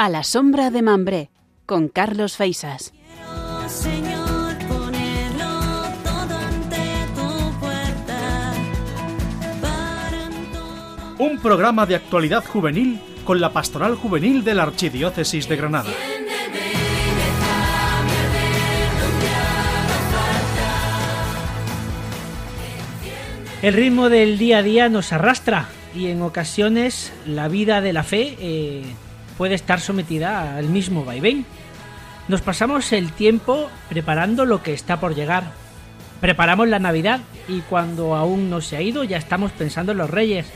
A la sombra de Mambré, con Carlos Feisas. Señor, ponerlo todo ante tu puerta. En todo Un programa de actualidad juvenil con la Pastoral Juvenil de la Archidiócesis de Granada. El ritmo del día a día nos arrastra y en ocasiones la vida de la fe eh, puede estar sometida al mismo vaivén. Nos pasamos el tiempo preparando lo que está por llegar. Preparamos la Navidad y cuando aún no se ha ido ya estamos pensando en los Reyes.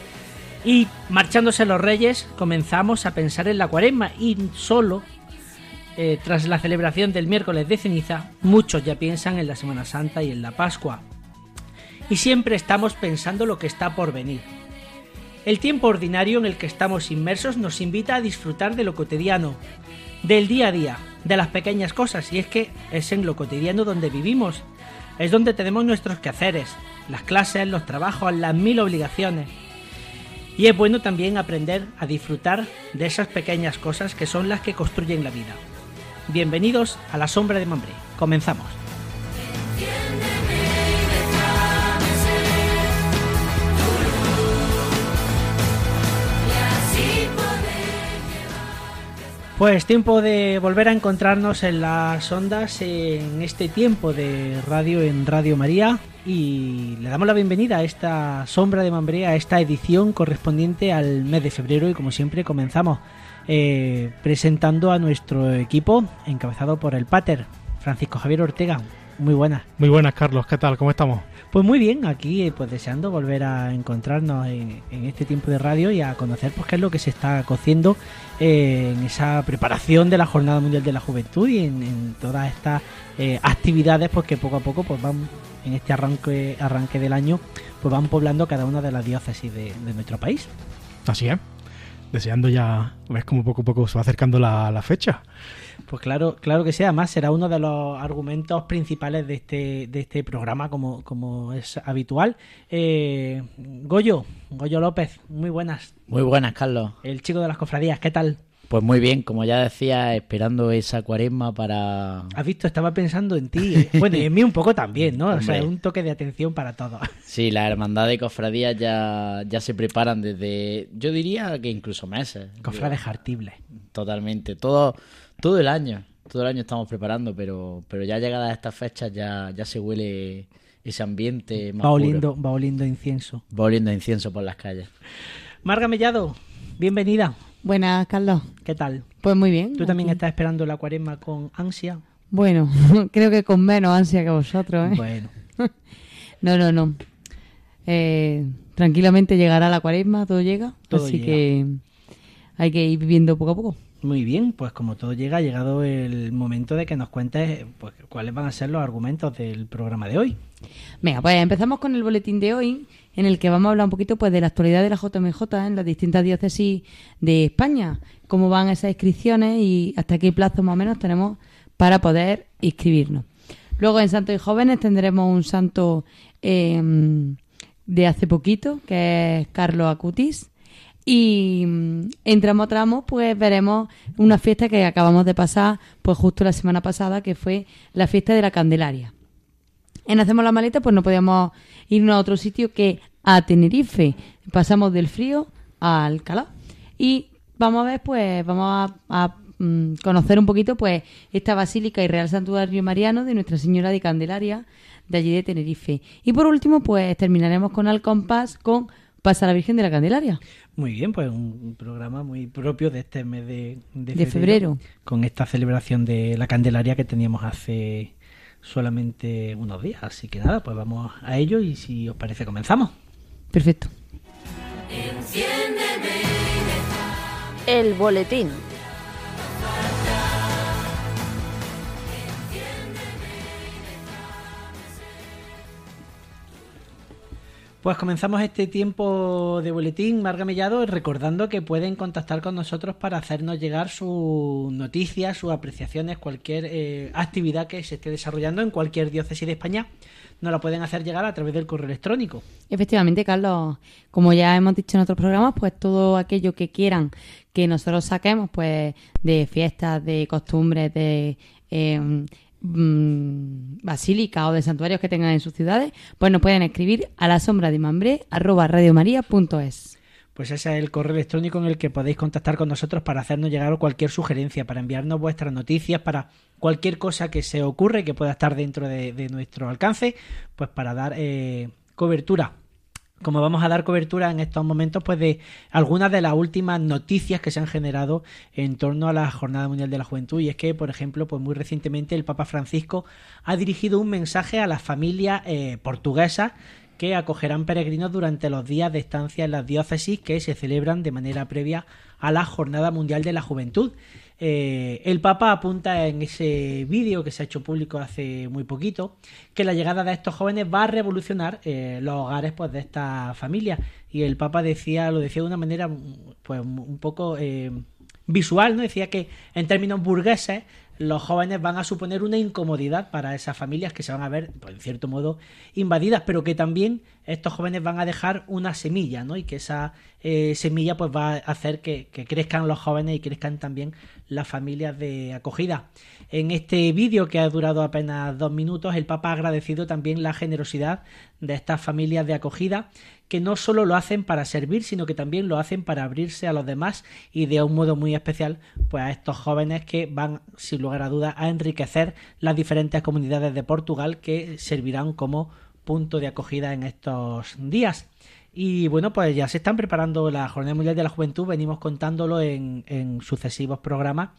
Y marchándose los Reyes comenzamos a pensar en la Cuaresma y solo eh, tras la celebración del miércoles de ceniza muchos ya piensan en la Semana Santa y en la Pascua y siempre estamos pensando lo que está por venir. El tiempo ordinario en el que estamos inmersos nos invita a disfrutar de lo cotidiano, del día a día, de las pequeñas cosas, y es que es en lo cotidiano donde vivimos, es donde tenemos nuestros quehaceres, las clases, los trabajos, las mil obligaciones. Y es bueno también aprender a disfrutar de esas pequeñas cosas que son las que construyen la vida. Bienvenidos a la sombra de Mambré. Comenzamos. Pues tiempo de volver a encontrarnos en las ondas en este tiempo de radio en Radio María y le damos la bienvenida a esta sombra de Mambré, a esta edición correspondiente al mes de febrero y como siempre comenzamos eh, presentando a nuestro equipo encabezado por el Pater Francisco Javier Ortega. Muy buenas. Muy buenas, Carlos. ¿Qué tal? ¿Cómo estamos? Pues muy bien, aquí eh, pues deseando volver a encontrarnos en, en este tiempo de radio y a conocer pues qué es lo que se está cociendo eh, en esa preparación de la Jornada Mundial de la Juventud y en, en todas estas eh, actividades pues que poco a poco pues van en este arranque arranque del año pues van poblando cada una de las diócesis de, de nuestro país. Así es. Deseando ya, ves como poco a poco se va acercando la, la fecha. Pues claro, claro que sí, además será uno de los argumentos principales de este, de este programa, como, como es habitual. Eh, Goyo, Goyo López, muy buenas. Muy buenas, Carlos. El chico de las cofradías, ¿qué tal? Pues muy bien, como ya decía, esperando esa cuaresma para... Has visto, estaba pensando en ti. eh. Bueno, y en mí un poco también, ¿no? O sea, un toque de atención para todos. Sí, la hermandad de cofradías ya, ya se preparan desde, yo diría que incluso meses. Cofrades jartibles. Totalmente, todo, todo el año, todo el año estamos preparando, pero, pero ya llegadas estas fechas ya, ya se huele ese ambiente más Va puro. oliendo, va oliendo incienso. Va oliendo incienso por las calles. Marga Mellado, bienvenida. Buenas, Carlos. ¿Qué tal? Pues muy bien. ¿Tú también aquí. estás esperando la cuaresma con ansia? Bueno, creo que con menos ansia que vosotros, ¿eh? Bueno, No, no, no. Eh, tranquilamente llegará la cuaresma, todo llega. Todo así llega. que hay que ir viviendo poco a poco. muy bien, pues como todo llega, ha llegado el momento de que nos cuentes pues, cuáles van a ser los argumentos del programa de hoy. Venga, pues empezamos con el boletín de hoy, en el que vamos a hablar un poquito pues de la actualidad de la JMJ en las distintas diócesis de España, cómo van esas inscripciones y hasta qué plazo más o menos tenemos para poder inscribirnos. Luego en Santos y Jóvenes tendremos un santo eh, de hace poquito, que es Carlos Acutis. Y en tramo tramo, pues veremos una fiesta que acabamos de pasar, pues justo la semana pasada, que fue la fiesta de la Candelaria. En Hacemos la Maleta, pues no podíamos irnos a otro sitio que a Tenerife. Pasamos del frío a Alcalá. Y vamos a ver, pues, vamos a, a, mm, conocer un poquito, pues, esta Basílica y Real Santuario Mariano de Nuestra Señora de Candelaria, de allí de Tenerife. Y por último, pues, terminaremos con Al Compás, con Pasa la Virgen de la Candelaria. Muy bien, pues un un programa muy propio de este mes de, De febrero. Con esta celebración de la Candelaria que teníamos hace solamente unos días. Así que nada, pues vamos a ello y si os parece comenzamos. Perfecto. El boletín. Pues comenzamos este tiempo de boletín, Marga Mellado, recordando que pueden contactar con nosotros para hacernos llegar sus noticias, sus apreciaciones, cualquier eh, actividad que se esté desarrollando en cualquier diócesis de España, nos la pueden hacer llegar a través del correo electrónico. Efectivamente, Carlos, como ya hemos dicho en otros programas, pues todo aquello que quieran que nosotros saquemos, pues de fiestas, de costumbres, de eh, mm, basílicas o de santuarios que tengan en sus ciudades, pues nos pueden escribir a la sombra de mambré arroba radiomaria.es. Pues ese es el correo electrónico en el que podéis contactar con nosotros para hacernos llegar cualquier sugerencia, para enviarnos vuestras noticias, para cualquier cosa que se ocurre que pueda estar dentro de, de nuestro alcance, pues para dar eh, cobertura. Como vamos a dar cobertura en estos momentos, pues de algunas de las últimas noticias que se han generado en torno a la Jornada Mundial de la Juventud. Y es que, por ejemplo, pues muy recientemente el Papa Francisco ha dirigido un mensaje a las familias eh, portuguesas que acogerán peregrinos durante los días de estancia en las diócesis que se celebran de manera previa a la Jornada Mundial de la Juventud. Eh, el Papa apunta en ese vídeo que se ha hecho público hace muy poquito que la llegada de estos jóvenes va a revolucionar eh, los hogares pues, de esta familia. Y el Papa decía, lo decía de una manera pues, un poco eh, visual, ¿no? Decía que en términos burgueses los jóvenes van a suponer una incomodidad para esas familias que se van a ver, pues, en cierto modo, invadidas, pero que también estos jóvenes van a dejar una semilla, ¿no? Y que esa eh, semilla pues va a hacer que, que crezcan los jóvenes y crezcan también las familias de acogida. En este vídeo que ha durado apenas dos minutos, el Papa ha agradecido también la generosidad de estas familias de acogida que no solo lo hacen para servir, sino que también lo hacen para abrirse a los demás y de un modo muy especial pues a estos jóvenes que van sin lugar a dudas a enriquecer las diferentes comunidades de Portugal que servirán como punto de acogida en estos días. Y bueno, pues ya se están preparando la Jornada Mundial de la Juventud, venimos contándolo en, sucesivos programas,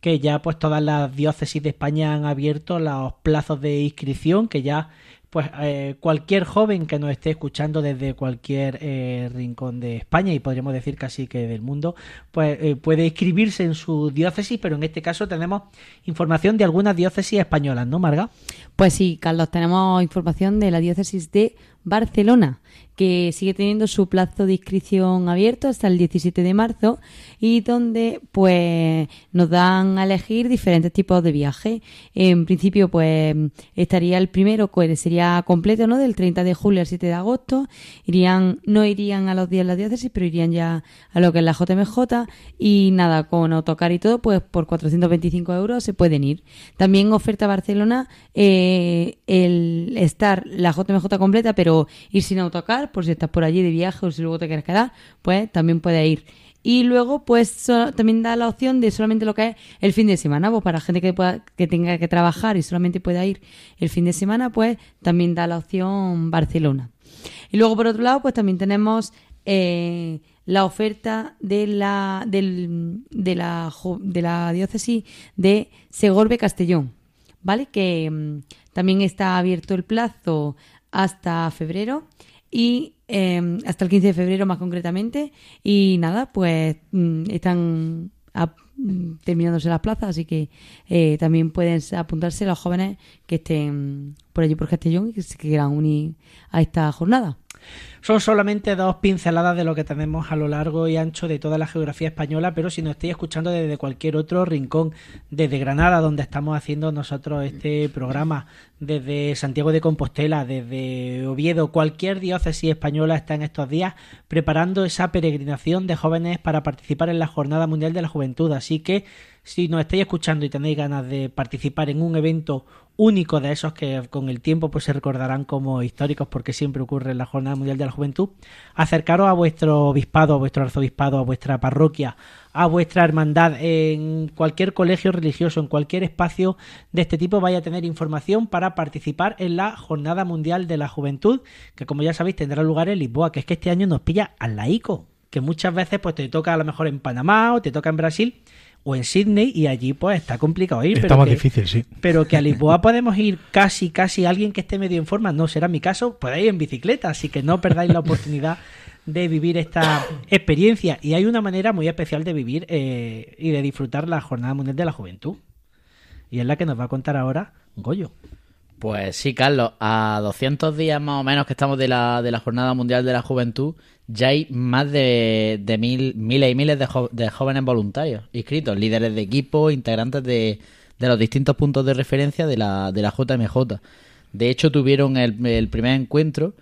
que ya pues todas las diócesis de España han abierto los plazos de inscripción, que ya pues eh, cualquier joven que nos esté escuchando desde cualquier eh, rincón de España y podríamos decir casi que del mundo, pues eh, puede inscribirse en su diócesis, pero en este caso tenemos información de algunas diócesis españolas, ¿no, Marga? Pues sí, Carlos, tenemos información de la diócesis de Barcelona, que sigue teniendo su plazo de inscripción abierto hasta el 17 de marzo y donde pues nos dan a elegir diferentes tipos de viaje. En principio pues estaría el primero que sería completo, ¿no? Del 30 de julio al 7 de agosto. Irían no irían a los días de la diócesis, pero irían ya a lo que es la JMJ y nada, con autocar y todo, pues por 425 euros se pueden ir. También oferta Barcelona eh, el estar la JMJ completa, pero ir sin autocar por si estás por allí de viaje o si luego te quieres quedar, pues también puedes ir. Y luego, pues también da la opción de solamente lo que es el fin de semana, pues para gente que, pueda, que tenga que trabajar y solamente pueda ir el fin de semana, pues también da la opción Barcelona. Y luego, por otro lado, pues también tenemos eh, la oferta de la, del, de, la, de la diócesis de Segorbe Castellón, ¿vale? Que mmm, también está abierto el plazo hasta febrero y eh, hasta el 15 de febrero más concretamente. Y nada pues mm, están mm, terminándose las plazas así que eh, también pueden apuntarse los jóvenes que estén por allí por Castellón y que se quieran unir a esta jornada son solamente dos pinceladas de lo que tenemos a lo largo y ancho de toda la geografía española, pero si nos estáis escuchando desde cualquier otro rincón, desde Granada, donde estamos haciendo nosotros este programa, desde Santiago de Compostela, desde Oviedo, cualquier diócesis española está en estos días preparando esa peregrinación de jóvenes para participar en la Jornada Mundial de la Juventud. Así que si nos estáis escuchando y tenéis ganas de participar en un evento único de esos que con el tiempo pues se recordarán como históricos porque siempre ocurre en la Jornada Mundial de la Juventud, acercaros a vuestro obispado, a vuestro arzobispado, a vuestra parroquia, a vuestra hermandad, en cualquier colegio religioso, en cualquier espacio de este tipo vaya a tener información para participar en la Jornada Mundial de la Juventud, que como ya sabéis tendrá lugar en Lisboa, que es que este año nos pilla al laico, que muchas veces pues te toca a lo mejor en Panamá o te toca en Brasil o en Sydney y allí pues está complicado ir. Está pero más que, difícil, sí. Pero que a Lisboa podemos ir casi, casi alguien que esté medio en forma, no será mi caso, podéis ir en bicicleta, así que no perdáis la oportunidad de vivir esta experiencia. Y hay una manera muy especial de vivir eh, y de disfrutar la Jornada Mundial de la Juventud. Y es la que nos va a contar ahora Goyo. Pues sí, Carlos, a 200 días más o menos que estamos de la, de la Jornada Mundial de la Juventud, ya hay más de, de mil, miles y miles de, jóvenes voluntarios inscritos, líderes de equipo, integrantes de, de los distintos puntos de referencia de la, de la JMJ. De hecho, tuvieron el, el primer encuentro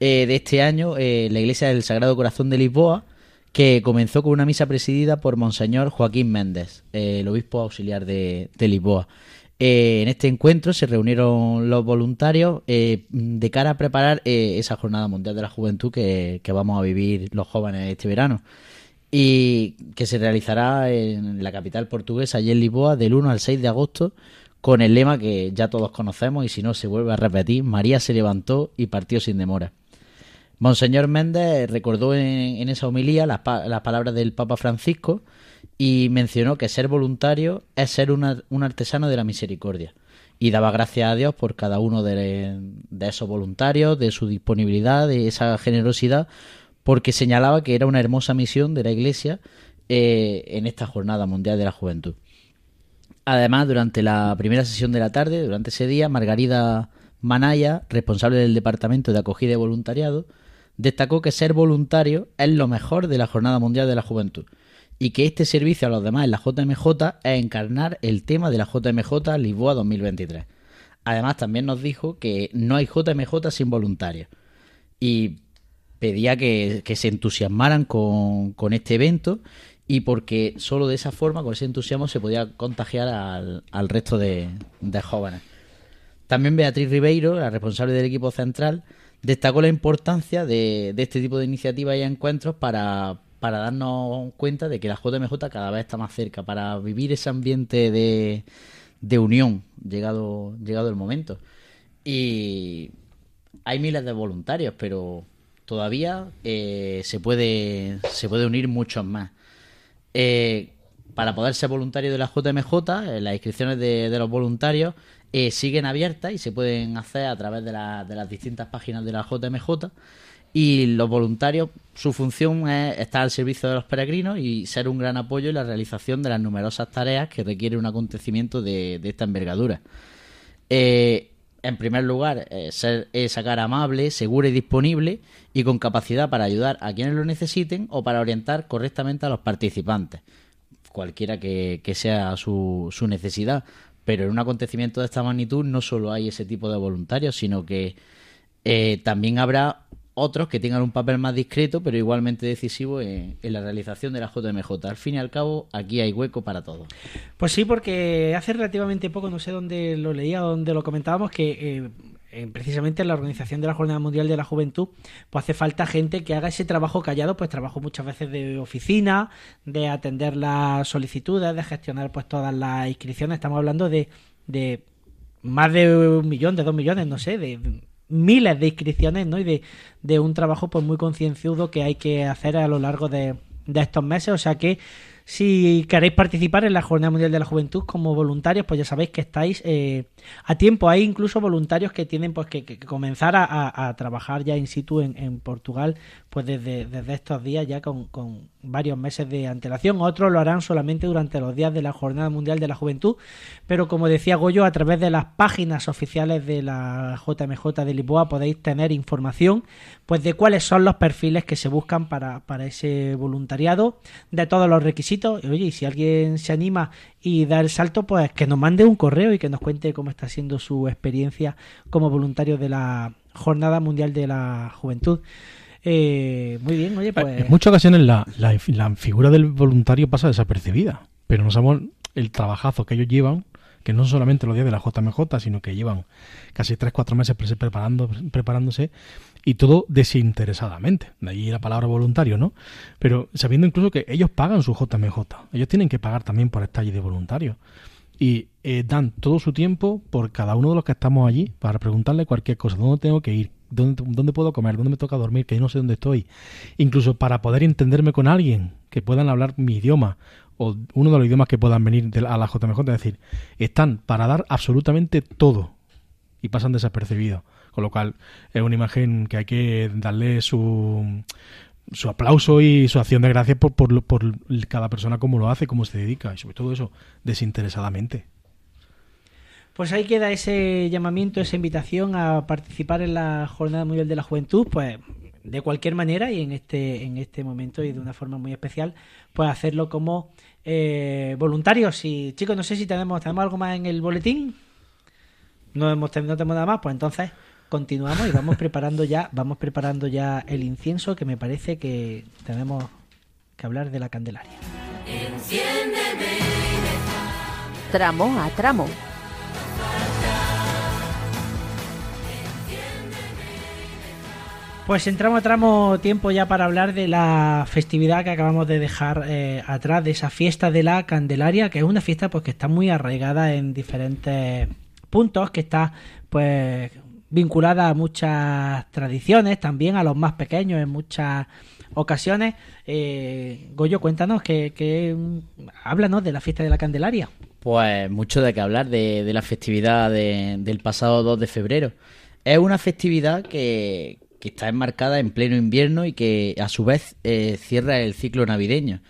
eh, de este año eh, la Iglesia del Sagrado Corazón de Lisboa, que comenzó con una misa presidida por Monseñor Joaquín Méndez, el obispo auxiliar de, de Lisboa. Eh, en este encuentro se reunieron los voluntarios eh, de cara a preparar eh, esa Jornada Mundial de la Juventud que, vamos a vivir los jóvenes este verano y que se realizará en la capital portuguesa, allí en Lisboa, del 1 al 6 de agosto, con el lema que ya todos conocemos y si no se vuelve a repetir, María se levantó y partió sin demora. Monseñor Méndez recordó en, en esa homilía las, las palabras del Papa Francisco y mencionó que ser voluntario es ser una- un artesano de la misericordia. Y daba gracias a Dios por cada uno de, de esos voluntarios, de su disponibilidad, de esa generosidad, porque señalaba que era una hermosa misión de la Iglesia eh, en esta Jornada Mundial de la Juventud. Además, durante la primera sesión de la tarde, durante ese día, Margarida Manaya, responsable del Departamento de Acogida y Voluntariado, destacó que ser voluntario es lo mejor de la Jornada Mundial de la Juventud y que este servicio a los demás en la JMJ es encarnar el tema de la JMJ Lisboa 2023. Además, también nos dijo que no hay JMJ sin voluntarios y pedía que, que se entusiasmaran con, con este evento y porque solo de esa forma, con ese entusiasmo, se podía contagiar al, al resto de, de jóvenes. También Beatriz Ribeiro, la responsable del equipo central, destacó la importancia de, de este tipo de iniciativas y encuentros para, para darnos cuenta de que la JMJ cada vez está más cerca, para vivir ese ambiente de, de unión, llegado, llegado el momento. Y hay miles de voluntarios, pero todavía eh, se, puede, se puede unir muchos más. Eh, para poder ser voluntario de la JMJ, eh, las inscripciones de, los voluntarios siguen abiertas y se pueden hacer a través de, la- de las distintas páginas de la JMJ. Y los voluntarios, su función es estar al servicio de los peregrinos y ser un gran apoyo en la realización de las numerosas tareas que requiere un acontecimiento de, de esta envergadura. Eh, en primer lugar, eh, ser esa cara amable, segura y disponible y con capacidad para ayudar a quienes lo necesiten o para orientar correctamente a los participantes, cualquiera que, que sea su, su necesidad. Pero en un acontecimiento de esta magnitud no solo hay ese tipo de voluntarios, sino que eh, también habrá otros que tengan un papel más discreto, pero igualmente decisivo en, en la realización de la JMJ. Al fin y al cabo, aquí hay hueco para todos. Pues sí, porque hace relativamente poco, no sé dónde lo leía dónde lo comentábamos, que eh, en- precisamente en la organización de la Jornada Mundial de la Juventud, pues hace falta gente que haga ese trabajo callado, pues trabajo muchas veces de oficina, de atender las solicitudes, de gestionar pues todas las inscripciones. Estamos hablando de, de más de un millón, de dos millones, no sé, de miles de inscripciones, ¿no? Y de, de un trabajo pues muy concienzudo que hay que hacer a lo largo de, de estos meses. O sea que si queréis participar en la Jornada Mundial de la Juventud como voluntarios, pues ya sabéis que estáis eh, a tiempo. Hay incluso voluntarios que tienen pues que, comenzar a, trabajar ya in situ en, Portugal, pues desde, desde estos días ya con, con varios meses de antelación. Otros lo harán solamente durante los días de la Jornada Mundial de la Juventud. Pero como decía Goyo, a través de las páginas oficiales de la JMJ de Lisboa podéis tener información pues de cuáles son los perfiles que se buscan para, para ese voluntariado, de todos los requisitos. Oye, y si alguien se anima y da el salto, pues que nos mande un correo y que nos cuente cómo está siendo su experiencia como voluntario de la Jornada Mundial de la Juventud. Eh, muy bien, oye, pues... En muchas ocasiones la, la- la figura del voluntario pasa desapercibida, pero no sabemos el trabajazo que ellos llevan, que no solamente los días de la JMJ, sino que llevan casi 3-4 meses pre- preparando, preparándose y todo desinteresadamente. De ahí la palabra voluntario, ¿no? Pero sabiendo incluso que ellos pagan su JMJ, ellos tienen que pagar también por estar allí de voluntario. Y eh, dan todo su tiempo por cada uno de los que estamos allí para preguntarle cualquier cosa. ¿Dónde tengo que ir? ¿Dónde, dónde puedo comer? ¿Dónde me toca dormir? Que yo no sé dónde estoy. Incluso para poder entenderme con alguien, que puedan hablar mi idioma o uno de los idiomas que puedan venir de a la JMJ. Es decir, están para dar absolutamente todo y pasan desapercibidos. Con lo cual es una imagen que hay que darle su, su aplauso y su acción de gracias por, por, por cada persona cómo lo hace, cómo se dedica y sobre todo eso, desinteresadamente. Pues ahí queda ese llamamiento, esa invitación a participar en la Jornada Mundial de la Juventud, pues de cualquier manera y en este en este momento y de una forma muy especial, pues hacerlo como eh, voluntarios. Y chicos, no sé si tenemos tenemos algo más en el boletín. No hemos no tenemos nada más, pues entonces continuamos y vamos preparando ya vamos preparando ya el incienso que me parece que tenemos que hablar de la Candelaria. Tramo a tramo. Pues entramos a tramo tiempo ya para hablar de la festividad que acabamos de dejar eh, atrás, de esa fiesta de la Candelaria, que es una fiesta pues que está muy arraigada en diferentes puntos, que está pues vinculada a muchas tradiciones, también a los más pequeños en muchas ocasiones. Eh, Goyo, cuéntanos que, háblanos de la fiesta de la Candelaria. Pues mucho de qué hablar de, la festividad de- del pasado 2 de febrero. Es una festividad que, que está enmarcada en pleno invierno y que a su vez eh, cierra el ciclo navideño.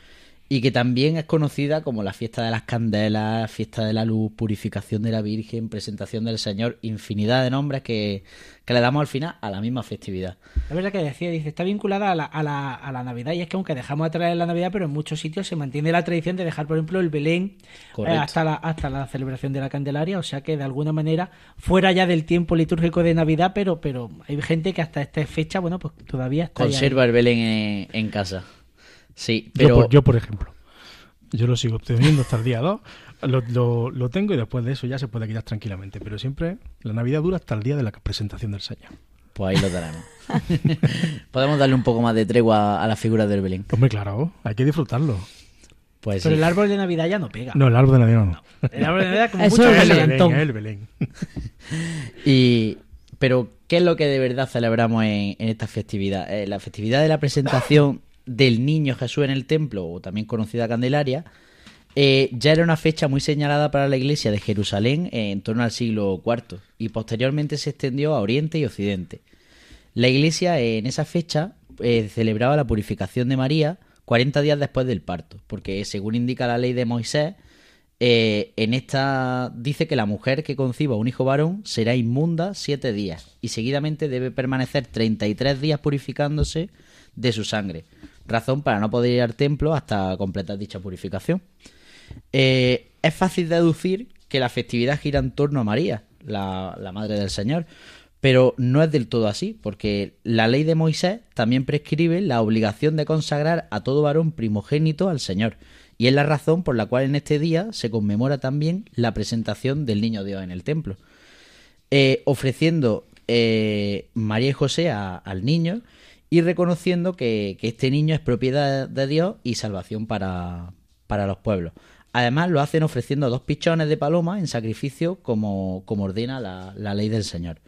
Y que también es conocida como la fiesta de las candelas, fiesta de la luz, purificación de la Virgen, presentación del Señor, infinidad de nombres que, que le damos al final a la misma festividad. La verdad que decía, dice, está vinculada a la, a, la, a la Navidad y es que aunque dejamos atrás la Navidad, pero en muchos sitios se mantiene la tradición de dejar, por ejemplo, el Belén eh, hasta, la, hasta la celebración de la Candelaria, o sea que de alguna manera fuera ya del tiempo litúrgico de Navidad, pero, pero hay gente que hasta esta fecha, bueno, pues todavía está ahí. Conserva el Belén en, en casa. Sí, Yo, pero por, yo, por ejemplo, yo lo sigo teniendo hasta el día 2, lo, lo- lo tengo y después de eso ya se puede quitar tranquilamente, pero siempre la Navidad dura hasta el día de la presentación del Señor. Pues ahí lo tenemos. Podemos darle un poco más de tregua a la figura del Belén. Hombre, claro, hay que disfrutarlo. Pues Pero sí. el árbol de Navidad ya no pega. No, el árbol de Navidad no. El árbol de Navidad como Eso mucho es el el Belén, el Belén. Y, pero, ¿qué es lo que de verdad celebramos en, en esta festividad? Eh, la festividad de la presentación del niño Jesús en el templo, o también conocida Candelaria, eh, ya era una fecha muy señalada para la iglesia de Jerusalén en torno al siglo IV y posteriormente se extendió a Oriente y Occidente. La iglesia eh, en esa fecha eh, celebraba la purificación de María 40 días después del parto, porque según indica la ley de Moisés, eh, en esta dice que la mujer que conciba un hijo varón será inmunda siete días y seguidamente debe permanecer 33 días purificándose de su sangre, razón para no poder ir al templo hasta completar dicha purificación. Eh, es fácil deducir que la festividad gira en torno a María, la, Madre del Señor, pero no es del todo así, porque la ley de Moisés también prescribe la obligación de consagrar a todo varón primogénito al Señor, y es la razón por la cual en este día se conmemora también la presentación del Niño Dios en el templo, Eh, ofreciendo eh, María y José a- al niño y reconociendo que, este niño es propiedad de Dios y salvación para, para los pueblos. Además lo hacen ofreciendo dos pichones de paloma en sacrificio como, como ordena la, la ley del Señor.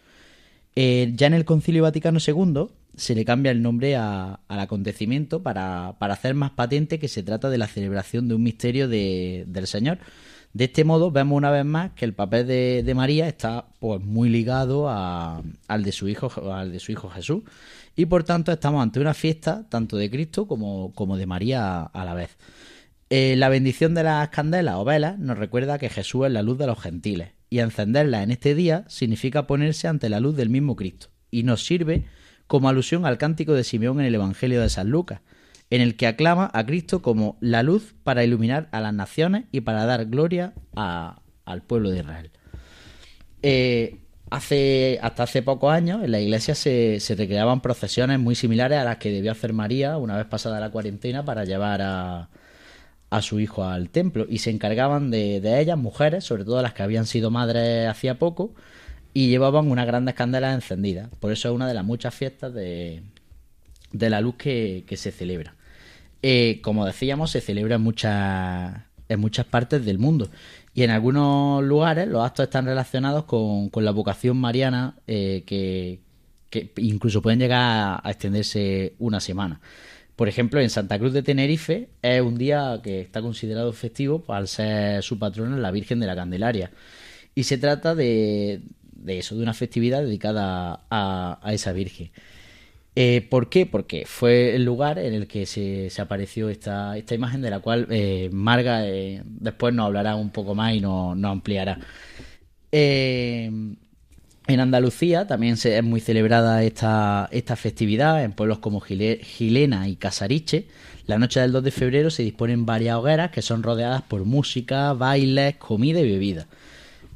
Eh, ya en el Concilio Vaticano II se le cambia el nombre a- al acontecimiento para, para hacer más patente que se trata de la celebración de un misterio de- del Señor. De este modo vemos una vez más que el papel de, de María está pues muy ligado a- al de su hijo al de su hijo Jesús y por tanto estamos ante una fiesta tanto de Cristo como, como de María a, la vez. Eh, la bendición de las candelas o velas nos recuerda que Jesús es la luz de los gentiles y encenderlas en este día significa ponerse ante la luz del mismo Cristo y nos sirve como alusión al cántico de Simeón en el Evangelio de San Lucas, en el que aclama a Cristo como la luz para iluminar a las naciones y para dar gloria al pueblo de Israel. Eh, hace, hasta hace pocos años en la iglesia se, se recreaban procesiones muy similares a las que debió hacer María una vez pasada la cuarentena para llevar a, a su hijo al templo y se encargaban de, ellas mujeres, sobre todo las que habían sido madres hacía poco y llevaban unas grandes candelas encendidas. Por eso es una de las muchas fiestas de, de la luz que, que se celebra. Eh, como decíamos, se celebra en muchas, en muchas partes del mundo. Y en algunos lugares los actos están relacionados con, la vocación mariana eh, que, incluso pueden llegar a, extenderse una semana. Por ejemplo, en Santa Cruz de Tenerife es un día que está considerado festivo al ser su patrona la Virgen de la Candelaria. Y se trata de, eso, de una festividad dedicada a esa Virgen. Eh, ¿Por qué? Porque fue el lugar en el que se, apareció esta, esta imagen de la cual eh, Marga eh, después nos hablará un poco más y nos, ampliará. Eh, en Andalucía también se, es muy celebrada esta, festividad en pueblos como Gile- Gilena y Casariche. La noche del 2 de febrero se disponen varias hogueras que son rodeadas por música, bailes, comida y bebida.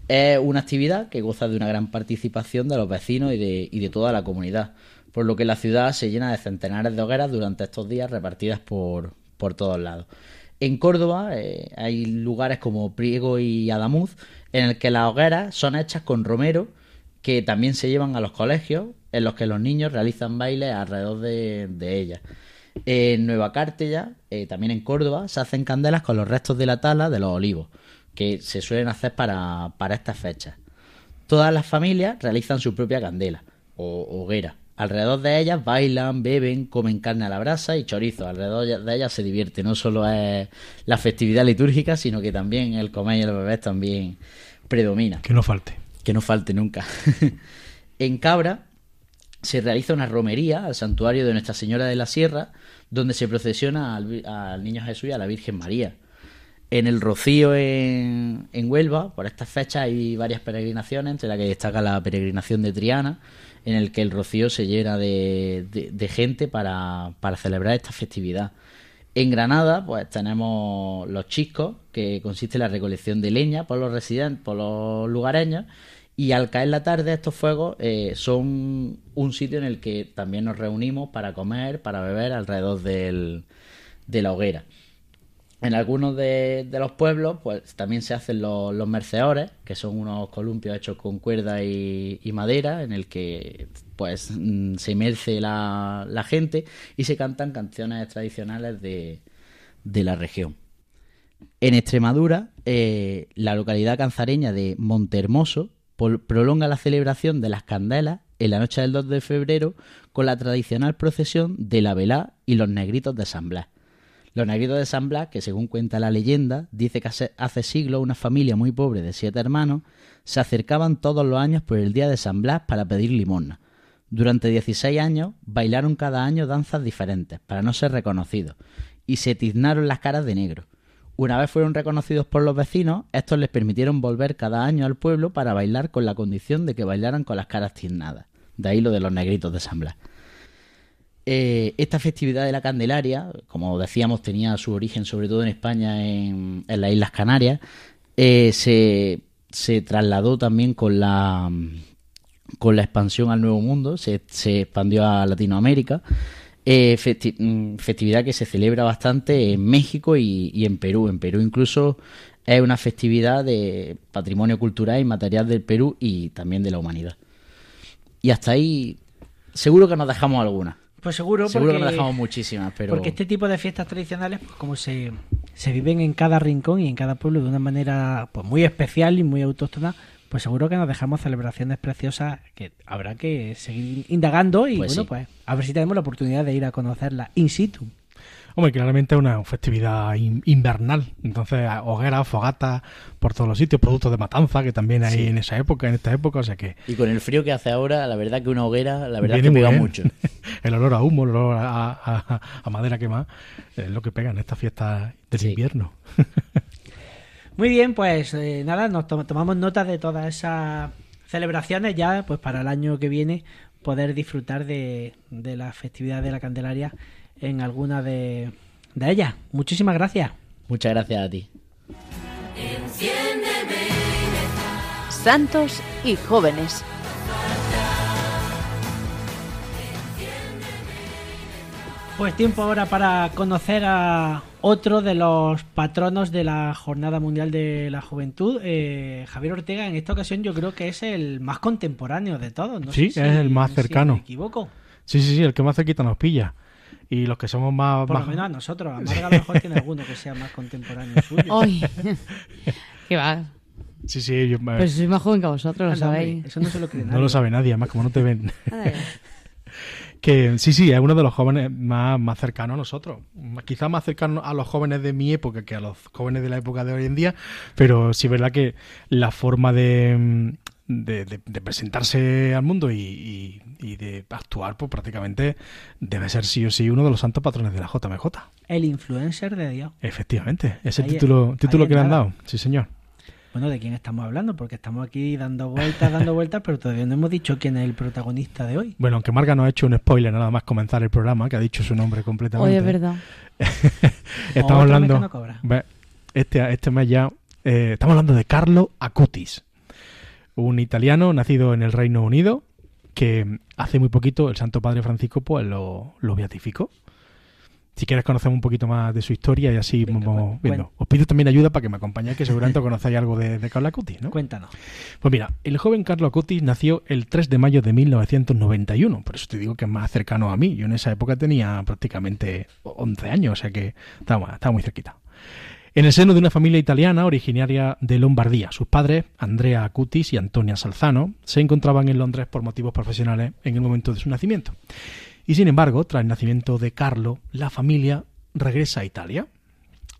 Es una actividad que goza de una gran participación de los vecinos y de, y de toda la comunidad, por lo que la ciudad se llena de centenares de hogueras durante estos días repartidas por, por todos lados. En Córdoba eh, hay lugares como Priego y Adamuz en el que las hogueras son hechas con romero que también se llevan a los colegios en los que los niños realizan bailes alrededor de, de ellas. En Nueva Cártella, eh, también en Córdoba, se hacen candelas con los restos de la tala de los olivos, que se suelen hacer para, para estas fechas. Todas las familias realizan su propia candela o hoguera. Alrededor de ellas bailan, beben, comen carne a la brasa y chorizo. Alrededor de ellas se divierte. No solo es la festividad litúrgica, sino que también el comer y el beber también predomina. Que no falte. Que no falte nunca. en Cabra se realiza una romería al santuario de Nuestra Señora de la Sierra, donde se procesiona al, al Niño Jesús y a la Virgen María. En el Rocío, en, en Huelva, por estas fechas hay varias peregrinaciones, entre las que destaca la peregrinación de Triana, en el que el Rocío se llena de, gente para, para celebrar esta festividad. En Granada, pues tenemos los chiscos, que consiste en la recolección de leña por los residentes, por los lugareños, y al caer la tarde estos fuegos eh, son un sitio en el que también nos reunimos para comer, para beber alrededor del- de la hoguera. En algunos de, los pueblos, pues también se hacen los, los merceores, que son unos columpios hechos con cuerda y, madera, en el que pues mm, se inmerce la, gente y se cantan canciones tradicionales de, de la región. En Extremadura, eh, la localidad canzareña de Montehermoso prolonga la celebración de las candelas en la noche del 2 de febrero con la tradicional procesión de la velá y los negritos de San Blas. Los negritos de San Blas, que según cuenta la leyenda, dice que hace, hace siglos una familia muy pobre de siete hermanos se acercaban todos los años por el día de San Blas para pedir limosna. Durante 16 años bailaron cada año danzas diferentes para no ser reconocidos y se tiznaron las caras de negro. Una vez fueron reconocidos por los vecinos, estos les permitieron volver cada año al pueblo para bailar con la condición de que bailaran con las caras tiznadas. De ahí lo de los negritos de San Blas. Eh, esta festividad de la Candelaria, como decíamos, tenía su origen sobre todo en España, en, las Islas Canarias, eh, se, trasladó también con la, con la expansión al Nuevo Mundo, se, se expandió a Latinoamérica. Eh, mm, festividad que se celebra bastante en México y, y en Perú. En Perú incluso es una festividad de patrimonio cultural y material del Perú y también de la humanidad. Y hasta ahí seguro que nos dejamos algunas. Pues seguro, Seguro que porque, dejamos muchísimas, pero porque este tipo de fiestas tradicionales, pues como se, se viven en cada rincón y en cada pueblo de una manera pues muy especial y muy autóctona, pues seguro que nos dejamos celebraciones preciosas que habrá que seguir indagando y Pues bueno, sí. pues a ver si tenemos la oportunidad de ir a conocerla in situ. Hombre, claramente es una festividad in- invernal. Entonces, hogueras, fogatas por todos los sitios, productos de matanza que también hay Sí. en esa época, en esta época. O sea que y con el frío que hace ahora, la verdad que una hoguera, la verdad viene que pega bien. mucho. el olor a humo, el olor a, a- a madera quemada, es lo que pega en estas fiestas del Sí. invierno. Muy bien, pues eh, nada, nos to- tomamos nota de todas esas celebraciones ya, pues para el año que viene poder disfrutar de, de la festividad de la Candelaria en alguna de, de ellas. Muchísimas gracias. Muchas gracias a ti. Santos y jóvenes. Pues tiempo ahora para conocer a otro de los patronos de la Jornada Mundial de la Juventud, eh, Javier Ortega. En esta ocasión yo creo que es el más contemporáneo de todos. No Sí, sé es el más si cercano. me equivoco. Sí, sí, sí, el que más cerquita nos pilla. Y los que somos más... Por lo más- menos a nosotros. A Marga a lo mejor tiene alguno que sea más contemporáneo suyo. Ay, qué va. Sí, sí, yo- Pues soy más joven que vosotros, lo sabéis. Eso no se lo cree no nadie. lo sabe nadie, además como no te ven. Que sí, sí, es uno de los jóvenes más, más cercanos a nosotros. Quizás más cercano a los jóvenes de mi época que a los jóvenes de la época de hoy en día, pero sí es verdad que la forma de, de, de- de presentarse al mundo y, y- y de actuar, pues prácticamente debe ser sí o sí uno de los santos patrones de la JMJ. El influencer de Dios. Efectivamente, ese Ahí- título, título que le han dado. Sí, señor. Bueno, ¿de quién estamos hablando? Porque estamos aquí dando vueltas, dando vueltas, pero todavía no hemos dicho quién es el protagonista de hoy. Bueno, aunque Marga nos ha hecho un spoiler nada más comenzar el programa, que ha dicho su nombre completamente. Hoy es verdad. estamos hablando. que no Este, este mes ya. eh, estamos hablando de Carlo Acutis, un italiano nacido en el Reino Unido que hace muy poquito el Santo Padre Francisco pues lo, lo beatificó. Si quieres conocer un poquito más de su historia y así Venga, vamos cuen- viendo. Os pido también ayuda para que me acompañéis, que seguramente conocéis algo de, de Carlo Acutis, ¿no? Cuéntanos. Pues mira, el joven Carlo Acutis nació el 3 de mayo de 1991, por eso te digo que es más cercano a mí. Yo en esa época tenía prácticamente 11 años, o sea que estaba, estaba muy cerquita. En el seno de una familia italiana originaria de Lombardía, sus padres, Andrea Acutis y Antonia Salzano, se encontraban en Londres por motivos profesionales en el momento de su nacimiento. Y sin embargo, tras el nacimiento de Carlo, la familia regresa a Italia.